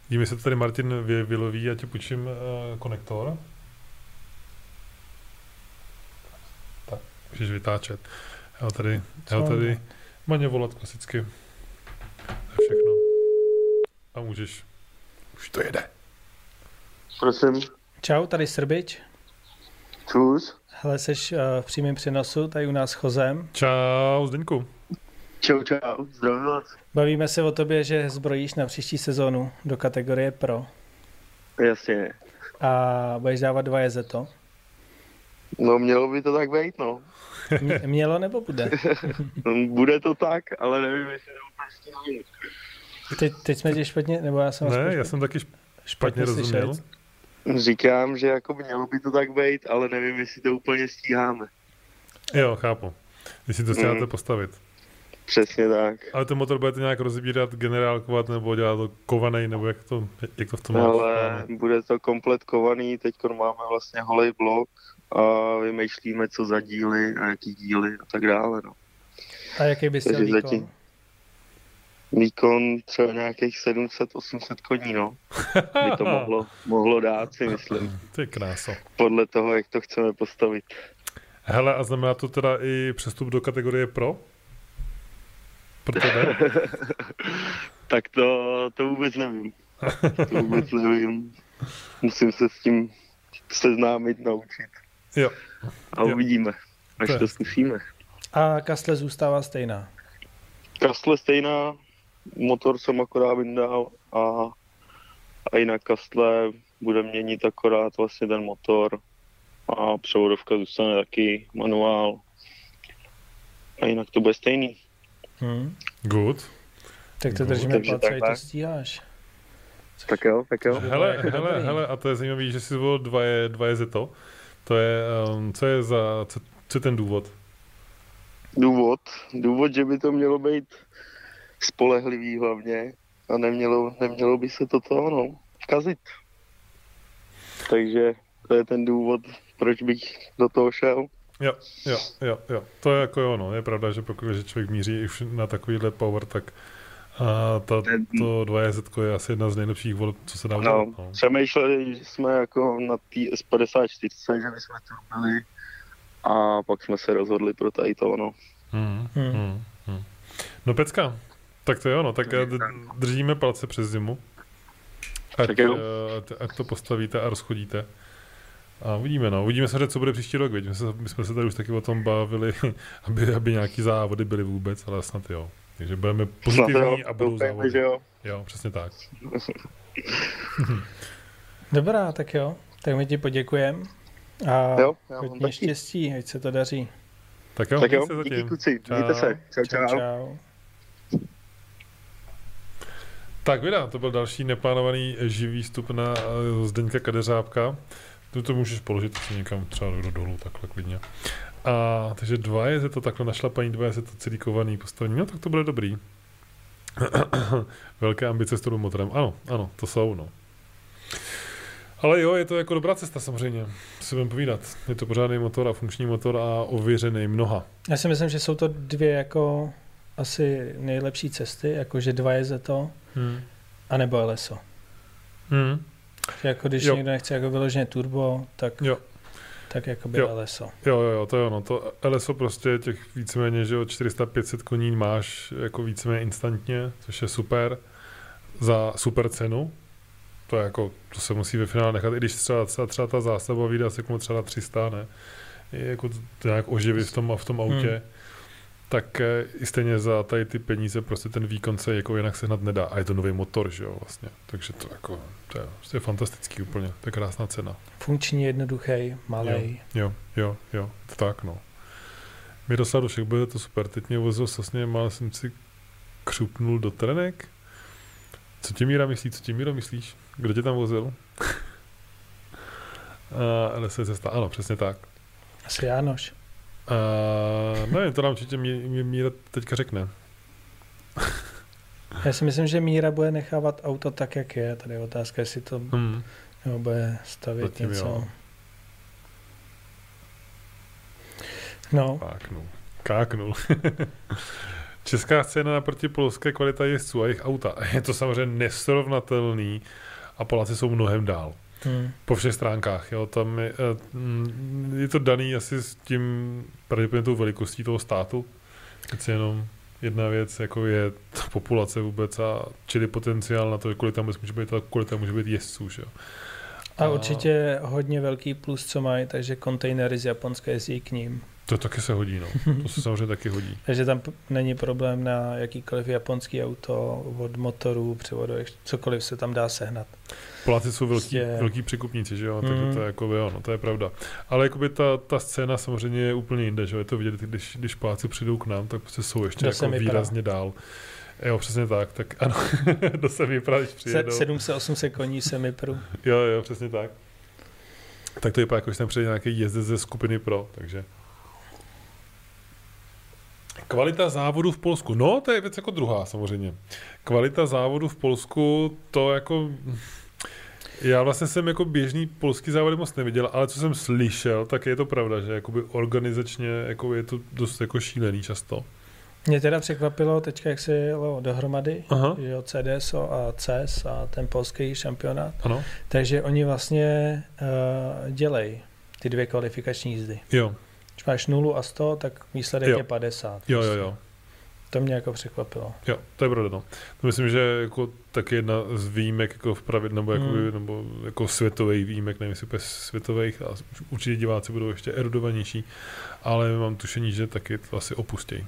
vidíme se tady Martin vy, vyloví, já ti půjčím uh, konektor. Tak, můžeš vytáčet. Já tady, já tady maně volat klasicky. To je všechno. A můžeš. Už to jede. Prosím. Čau, tady Srbič. Čus. Hele, jsi uh, v přímém přenosu, tady u nás chozem. Čau, Zdeňku. Čau, čau, zdravím vás. Bavíme se o tobě, že zbrojíš na příští sezónu do kategorie Pro. Jasně. A budeš dávat dva jezeto? No mělo by to tak být, no. Mě, mělo nebo bude? bude to tak, ale nevím, jestli to úplně Teď, teď jsme tě špatně, nebo já jsem Ne, špatně, já jsem taky špatně, špatně rozuměl. Říkám, že jako mělo by to tak být, ale nevím, jestli to úplně stíháme. Jo, chápu. Jestli to stíháte mm. postavit. Přesně tak. Ale ten motor budete nějak rozbírat, generálkovat, nebo dělat to kovaný, nebo jak to, jak to v tom Ale máš? bude to komplet kovaný, teď máme vlastně holej blok a vymýšlíme, co za díly a jaký díly a tak dále. No. A jaký bys chtěl výkon? Zatím, výkon třeba nějakých 700-800 koní, no. By to mohlo, mohlo dát, si myslím. Ty krása. Podle toho, jak to chceme postavit. Hele, a znamená to teda i přestup do kategorie Pro? Pro tebe? tak to, to vůbec nevím. To vůbec nevím. Musím se s tím seznámit, naučit. Jo. A uvidíme, až to, to zkusíme. A kastle zůstává stejná? Kastle stejná, motor jsem akorát vyndal a, a jinak kastle bude měnit akorát vlastně ten motor a převodovka zůstane taky manuál. A jinak to bude stejný. Hmm. Good. Tak to držíme takže palce, ať to stíháš. Tak jo, tak jo. Hele, jako hele, hele, a to je zajímavé, že jsi zvolil dva je, dva je Zeto. To je, um, co je za, co, co je ten důvod? Důvod, důvod, že by to mělo být spolehlivý hlavně a nemělo, nemělo by se to to, no, kazit. Takže to je ten důvod, proč bych do toho šel. Jo, jo, jo, jo. To je jako jo, no. Je pravda, že pokud že člověk míří už na takovýhle power, tak a ta, to 2JZ je asi jedna z nejlepších voleb, co se dá No, udělat. No. přemýšleli jsme jako na té S54, že bychom to byli a pak jsme se rozhodli pro tady to, no. Hmm, Hmm. hmm, hmm. No pecka, tak to jo, no, tak d- držíme palce přes zimu. Ať, eh, ať, ať to postavíte a rozchodíte. A uvidíme, no. Uvidíme se, co bude příští rok? My, se, my jsme se tady už taky o tom bavili, aby, aby nějaký závody byly vůbec, ale snad jo. Takže budeme pozitivní a budou závody. že jo. Jo, přesně tak. Dobrá, tak jo. Tak my ti poděkujem. A Jo, hodně taky. štěstí, ať se to daří. Tak jo, Tak jo, se díky kluci, Čau. mějte se. Čau, čau. čau. Tak vida, to byl další neplánovaný živý vstup na eh, Zdeňka Kadeřábka. Tu to můžeš položit asi někam třeba do dolů, takhle klidně. A takže dva je to takhle našlapaný, dva je to celíkovaný postavení, no tak to bude dobrý. Velké ambice s tím motorem, ano, ano, to jsou, no. Ale jo, je to jako dobrá cesta samozřejmě, si budeme povídat. Je to pořádný motor a funkční motor a ověřený mnoha. Já si myslím, že jsou to dvě jako asi nejlepší cesty, jakože dva je to, Hmm. anebo LSO. Hmm. Že jako když jo. někdo nechce jako vyloženě turbo, tak, Jo. Tak jako by. LSO. Jo, jo, jo, to je ono. To LSO prostě těch víceméně, že jo, 400-500 koní máš jako víceméně instantně, což je super za super cenu. To je jako, to se musí ve finále nechat, i když třeba, třeba, třeba ta zástava vyjde asi jako třeba na 300, ne? Je jako to nějak oživit v tom, v tom autě. Hmm. Tak eh, i stejně za tady ty peníze prostě ten výkon se jako jinak sehnat nedá. A je to nový motor, že jo, vlastně. Takže to jako, to je, to je fantastický úplně, to je krásná cena. Funkční, jednoduchý, malý. Jo, jo, jo, to tak no. Miroslav Došek, bude to super. Teď mě vozil vlastně, mal jsem si křupnul do trenek. Co ti Míra myslí, co ti Míro myslíš? Kdo tě tam vozil? uh, LSE cesta, ano, přesně tak. Asi Jánoš. Uh, nevím, to nám určitě Mí- Mí- Míra teďka řekne. Já si myslím, že Míra bude nechávat auto tak, jak je. Tady je otázka, jestli to Hmm. nebo bude stavět Zatím něco. jo. No, Káknul. Káknul. Česká scéna naproti polské kvalita jezdců a jejich auta. Je to samozřejmě nesrovnatelný a Poláci jsou mnohem dál. Hm. Po všech stránkách. Jo. Tam je, eh, mm, je to daný asi s tím pravděpodobně tou velikostí toho státu. Přece jenom jedna věc jako je ta populace vůbec a čili potenciál na to, kolik tam může být, a kolik tam může být jezdců. Že? jo. A určitě hodně velký plus, co mají, takže kontejnery z Japonska jezdí k ním. To taky se hodí, no. To se samozřejmě taky hodí. Takže tam není problém na jakýkoliv japonský auto, od motorů, převodu, cokoliv se tam dá sehnat. Poláci jsou velký, Prostě- velký překupníci, že jo, takže Mhm. to je jako, jo, no, to je pravda. Ale jakoby ta, ta scéna samozřejmě je úplně jinde, že jo, je to vidět, když, když Poláci přijdou k nám, tak prostě jsou ještě jako výrazně dál. Jo, přesně tak, tak ano, do Semipra, když Se, přijedou. 700-800 koní semipru. Jo, jo, přesně tak. Tak to vypadá, jako když tam přijde nějaký jezdec ze skupiny Pro, takže... Kvalita závodu v Polsku. No, to je věc jako druhá samozřejmě. Kvalita závodu v Polsku, to jako... Já vlastně jsem jako běžný polský závody moc neviděl, ale co jsem slyšel, tak je to pravda, že jakoby organizačně jako je to dost jako šílený často. Mě teda překvapilo teďka, jak se jelo dohromady, Aha. že jo, CDSO a CES a ten polský šampionát. Ano, Takže oni vlastně uh, dělají ty dvě kvalifikační jízdy. jo, Když máš 0 a 100, tak výsledek Jo. je 50. jo, jo, jo. To mě jako překvapilo. Jo, to je pravda, no. To myslím, že jako taky jedna z výjimek jako v pravidle, nebo, Hmm. jakoby, nebo jako světových výjimek, nevím jestli úplně světových, a určitě diváci budou ještě erudovanější, ale mám tušení, že taky to asi opustějí.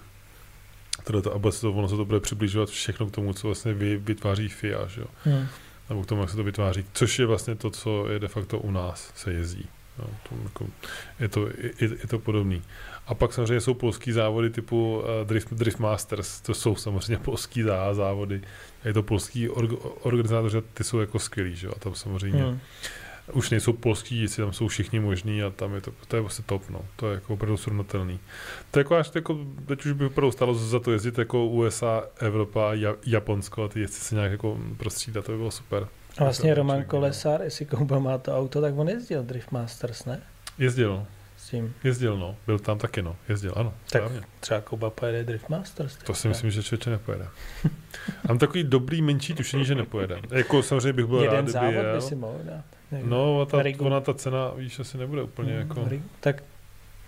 Teda to, a bude se to, ono se to bude přibližovat všechno k tomu, co vlastně vy, vytváří FIA, že jo. Hmm. nebo k tomu, jak se to vytváří, což je vlastně to, co je de facto u nás se jezdí. No, to, jako, je, to, je, je to podobný. A pak samozřejmě jsou polský závody typu uh, Drift, Drift Masters, to jsou samozřejmě polský zá, závody. Je to polský org, organizátoři, ty jsou jako skvělí, že? a tam samozřejmě hmm. Už nejsou polský jíci, tam jsou všichni možní a tam je to, to je vlastně top, no. to je jako opravdu srovnatelný. To je jako až jako, teď už by opravdu stalo za to jezdit jako USA, Evropa, Japonsko a ty jezdci se nějak jako prostřídat, to by bylo super. A vlastně Roman Kolesár, jestli Kouba má to auto, tak on jezdil Drift Masters, ne? Jezdil. S tím. Jezdil, no. Byl tam taky, no. Jezdil, ano. Tak správně. třeba Kouba pojede Drift Masters. To si myslím, že člověče nepojede. Mám takový dobrý menší tušení, že nepojede. Jako samozřejmě bych byl Jeden rád, závod jel. by si mohl dát. No, a ta, ona ta cena, víš, asi nebude úplně hmm, jako... Tak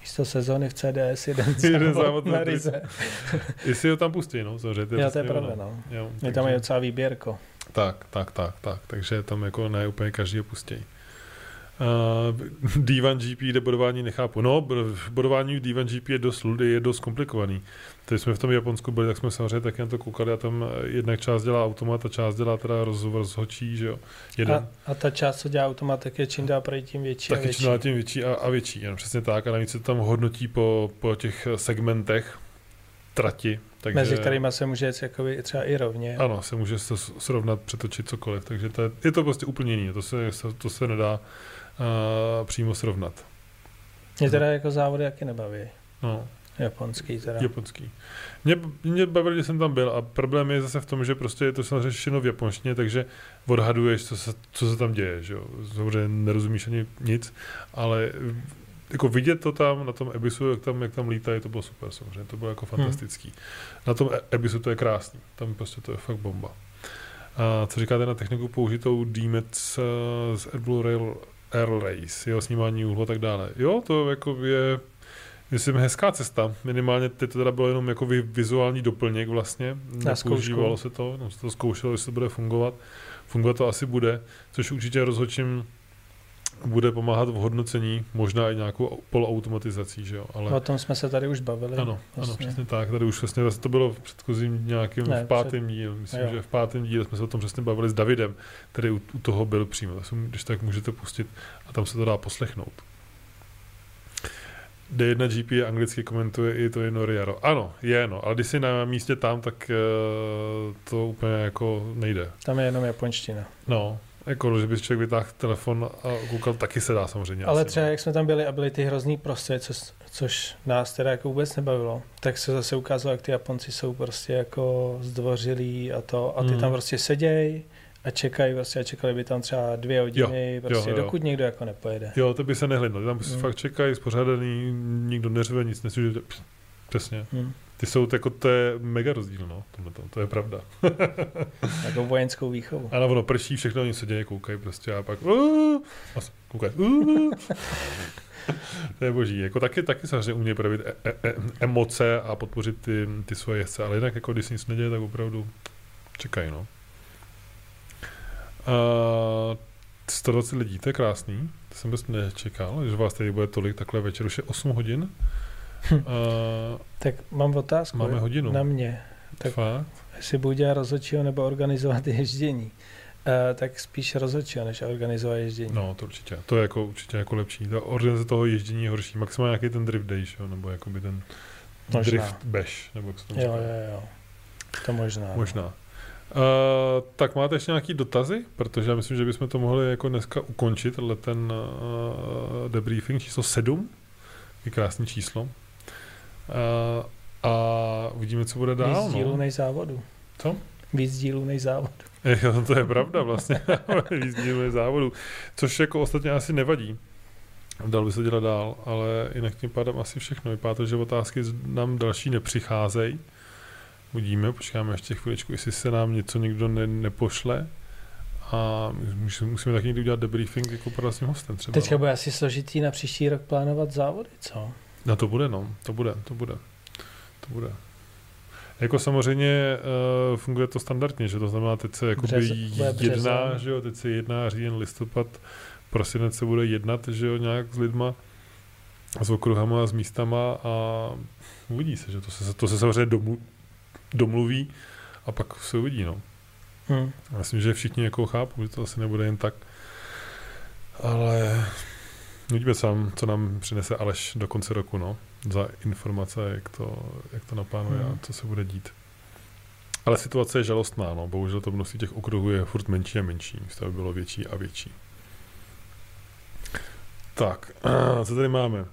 místo sezóny v CDS jeden závod, jeden závod na Rize. Jestli ho tam pustí, no, samozřejmě. To je, to je pravda, no. Jo, je takže... tam je docela výběrko. Tak, tak, tak, tak. Takže tam jako ne úplně každý ho pustí. Uh, D1 GP, kde bodování nechápu. No, bodování v D1 GP je dost, je dost komplikovaný. Teď jsme v tom Japonsku byli, tak jsme samozřejmě taky na to koukali a tam jednak část dělá automat a část dělá teda rozhovor rozhočí, že jo. Jeden. A, a, ta část, co dělá automat, tak je čím dál prej tím větší Taky a větší. čím dál tím větší a, a větší, jenom přesně tak. A navíc se tam hodnotí po, po těch segmentech trati, takže, Mezi kterými se může jet jakoby třeba i rovně. Ano, se může se srovnat, přetočit cokoliv, takže to je, je to prostě úplně jiné, to se, to se nedá přímo srovnat. Mě teda jako závody jaký nebaví. No. Japonský teda. Japonský. Mě, mě bavilo, že jsem tam byl a problém je zase v tom, že prostě je to samozřejmě řešeno v japonštině, takže odhaduješ, co se, co se tam děje, že jo. Samozřejmě nerozumíš ani nic, ale jako vidět to tam na tom Ebisu, jak tam, jak tam lítají, to bylo super samozřejmě, to bylo jako hmm. fantastický. Hmm. Na tom Ebisu to je krásný, tam prostě to je fakt bomba. A co říkáte na techniku použitou DMET eh, z AirBlue Rail Air Race, jeho snímání úhlu a tak dále. Jo, to jako je myslím, hezká cesta. Minimálně teď to teda bylo jenom jako vizuální doplněk vlastně. Nepoužívalo se to, no, se to zkoušelo, jestli to bude fungovat. Fungovat to asi bude, což určitě rozhodčím bude pomáhat v hodnocení, možná i nějakou poloautomatizací, že jo. Ale... O tom jsme se tady už bavili. Ano, vlastně. ano přesně tak. Tady už vlastně, to bylo v předchozím nějakým, ne, v pátém před... díle, myslím, jo. že v pátém díle jsme se o tom přesně bavili s Davidem, který u, u toho byl přímo. Když tak můžete pustit a tam se to dá poslechnout. D1 GP anglicky komentuje i to je Noriaro. Ano, je no, ale když jsi na místě tam, tak uh, to úplně jako nejde. Tam je jenom japonština. No, jako, že bys člověk vytáhl telefon a koukal, taky se dá samozřejmě. Ale asi, třeba, no. jak jsme tam byli a byly ty hrozný prostě, co, což nás teda jako vůbec nebavilo, tak se zase ukázalo, jak ty Japonci jsou prostě jako zdvořilí a to, a ty mm. tam prostě sedějí a čekají vlastně a čekali by tam třeba dvě hodiny, jo, prostě, jo, jo. dokud někdo jako nepojede. Jo, to by se nehlídlo, tam mm. fakt čekají, spořádaný, nikdo neřve, nic neslyší, přesně. Mm. Ty jsou jako, to je mega rozdíl, no, to, to je pravda. jako vojenskou výchovu. Ano, ono prší, všechno oni se děje, koukají prostě a pak uh, a koukají. Uh, to je boží. Jako taky, taky samozřejmě umějí projevit e, e, e, emoce a podpořit ty, ty svoje jezdce, ale jinak jako když se nic neděje, tak opravdu čekají, no. Uh, 120 lidí, to je krásný. To jsem vůbec nečekal, že vás tady bude tolik takhle večer, už je 8 hodin. Uh, tak mám otázku. Máme hodinu. Na mě. Tak Fakt? jestli budu dělat rozhodčího nebo organizovat ježdění, uh, tak spíš rozhodčího, než organizovat ježdění. No, to určitě. To je jako určitě jako lepší. Ta organizace toho ježdění je horší. Maximálně nějaký ten drift day, jo? nebo jakoby ten možná. drift bash, nebo jak se to jo, jo, jo. To možná. No. Možná. Uh, tak máte ještě nějaký dotazy? Protože já myslím, že bychom to mohli jako dneska ukončit, tenhle ten uh, debriefing číslo 7. Je krásné číslo. Uh, a uvidíme, co bude dál. Víc dílů no. než závodu. Co? Víc dílů než závodu. Jo, to je pravda vlastně. Víc dílů než závodu. Což jako ostatně asi nevadí. Dal by se dělat dál, ale jinak tím pádem asi všechno. Vypadá to, že otázky nám další nepřicházejí. Uvidíme, počkáme ještě chviličku, jestli se nám něco někdo ne, nepošle. A musíme, musíme taky někdy udělat debriefing jako s tím hostem třeba. Teďka no. bude asi složitý na příští rok plánovat závody, co? No to bude, no. To bude, to bude. To bude. Jako samozřejmě uh, funguje to standardně, že to znamená, teď se jakoby Břez, jedná, že jo, teď se jedná říjen, listopad, prosinec se bude jednat, že jo, nějak s lidma, s okruhama, s místama a uvidí se, že to se, to se samozřejmě domů, domluví a pak se uvidí, no. Hmm. Myslím, že všichni jako chápu, že to asi nebude jen tak. Ale uvidíme sám, co nám přinese Aleš do konce roku, no. Za informace, jak to, jak to naplánuje a Hmm. co se bude dít. Ale situace je žalostná, no. Bohužel to množství těch okruhů je furt menší a menší. Místo by bylo větší a větší. Tak, co tady máme?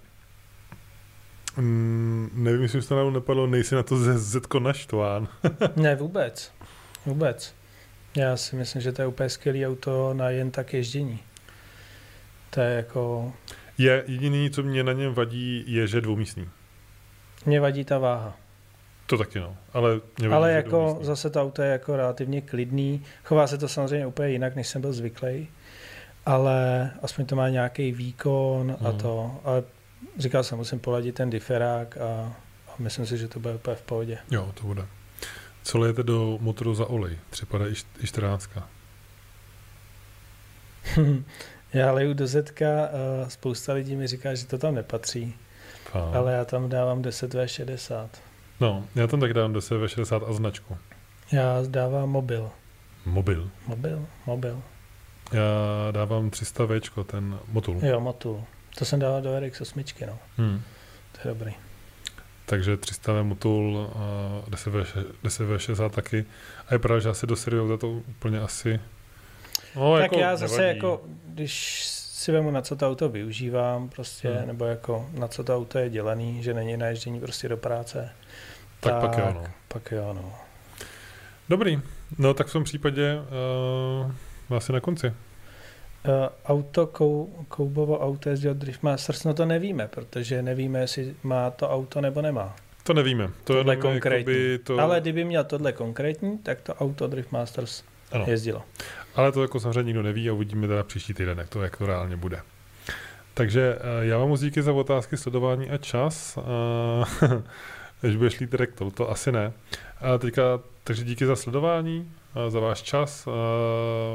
Mm, nevím, jestli to náhodou nepadlo, nejsi na to ze Zetko naštván. Ne, vůbec. Vůbec. Já si myslím, že to je úplně skvělý auto na jen tak ježdění. To je jako... Je jediný, co mě na něm vadí, je, že je dvoumístný. Mě vadí ta váha. To taky no, ale mě vadí, Ale jako dvoumístný. zase to auto je jako relativně klidný. Chová se to samozřejmě úplně jinak, než jsem byl zvyklý. Ale aspoň to má nějaký výkon a Mhm. to. Ale říkal jsem, musím poladit ten diferák a, a myslím si, že to bude úplně v pohodě. Jo, to bude. Co lijete do motoru za olej? Št- i 14. já leju do Zetka, a spousta lidí mi říká, že to tam nepatří, Fám. ale já tam dávám 10V60. No, já tam tak dám do CV60 a značku. Já dávám mobil. Mobil. Mobil? Mobil. Já dávám 300 Včko, ten motul. Jo, motul. To jsem dával do RX8, no. Hmm. To je dobrý. Takže 300 V motul, a 10 V- 10 V60 taky. A je pravda, že asi do serióza to úplně asi... No, tak jako já zase nevadí. jako, když si vemu, na co to auto využívám, prostě, Hmm. nebo jako na co to auto je dělaný, že není na ježdění prostě do práce, Tak, pak jo, no. pak jo, no. Dobrý. No tak v tom případě uh, asi na konci. Uh, auto, kou, Koubovo auto jezdil Drift Masters, no to nevíme, protože nevíme, jestli má to auto nebo nemá. To nevíme. To Tohle je konkrétní. jakoby to... Ale kdyby měl tohle konkrétní, tak to auto Drift Masters Ano. jezdilo. Ale to jako samozřejmě nikdo neví a uvidíme teda příští týden, jak to, jak to reálně bude. Takže eh, já vám moc díky za otázky, sledování a čas. Eh, Když budeš lít rektor, to asi ne. A teďka, takže díky za sledování, eh, za váš čas. eh,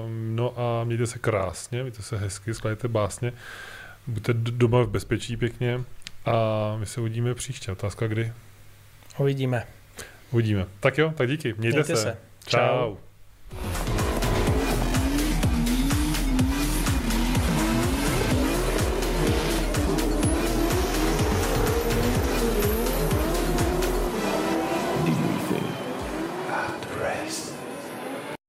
No a mějte se krásně, mějte se hezky, skladejte básně. Buďte doma v bezpečí pěkně a my se uvidíme příště. Otázka kdy? Uvidíme. Uvidíme. Tak jo, tak díky. Mějte, Mějte se. se. Čau. Čau.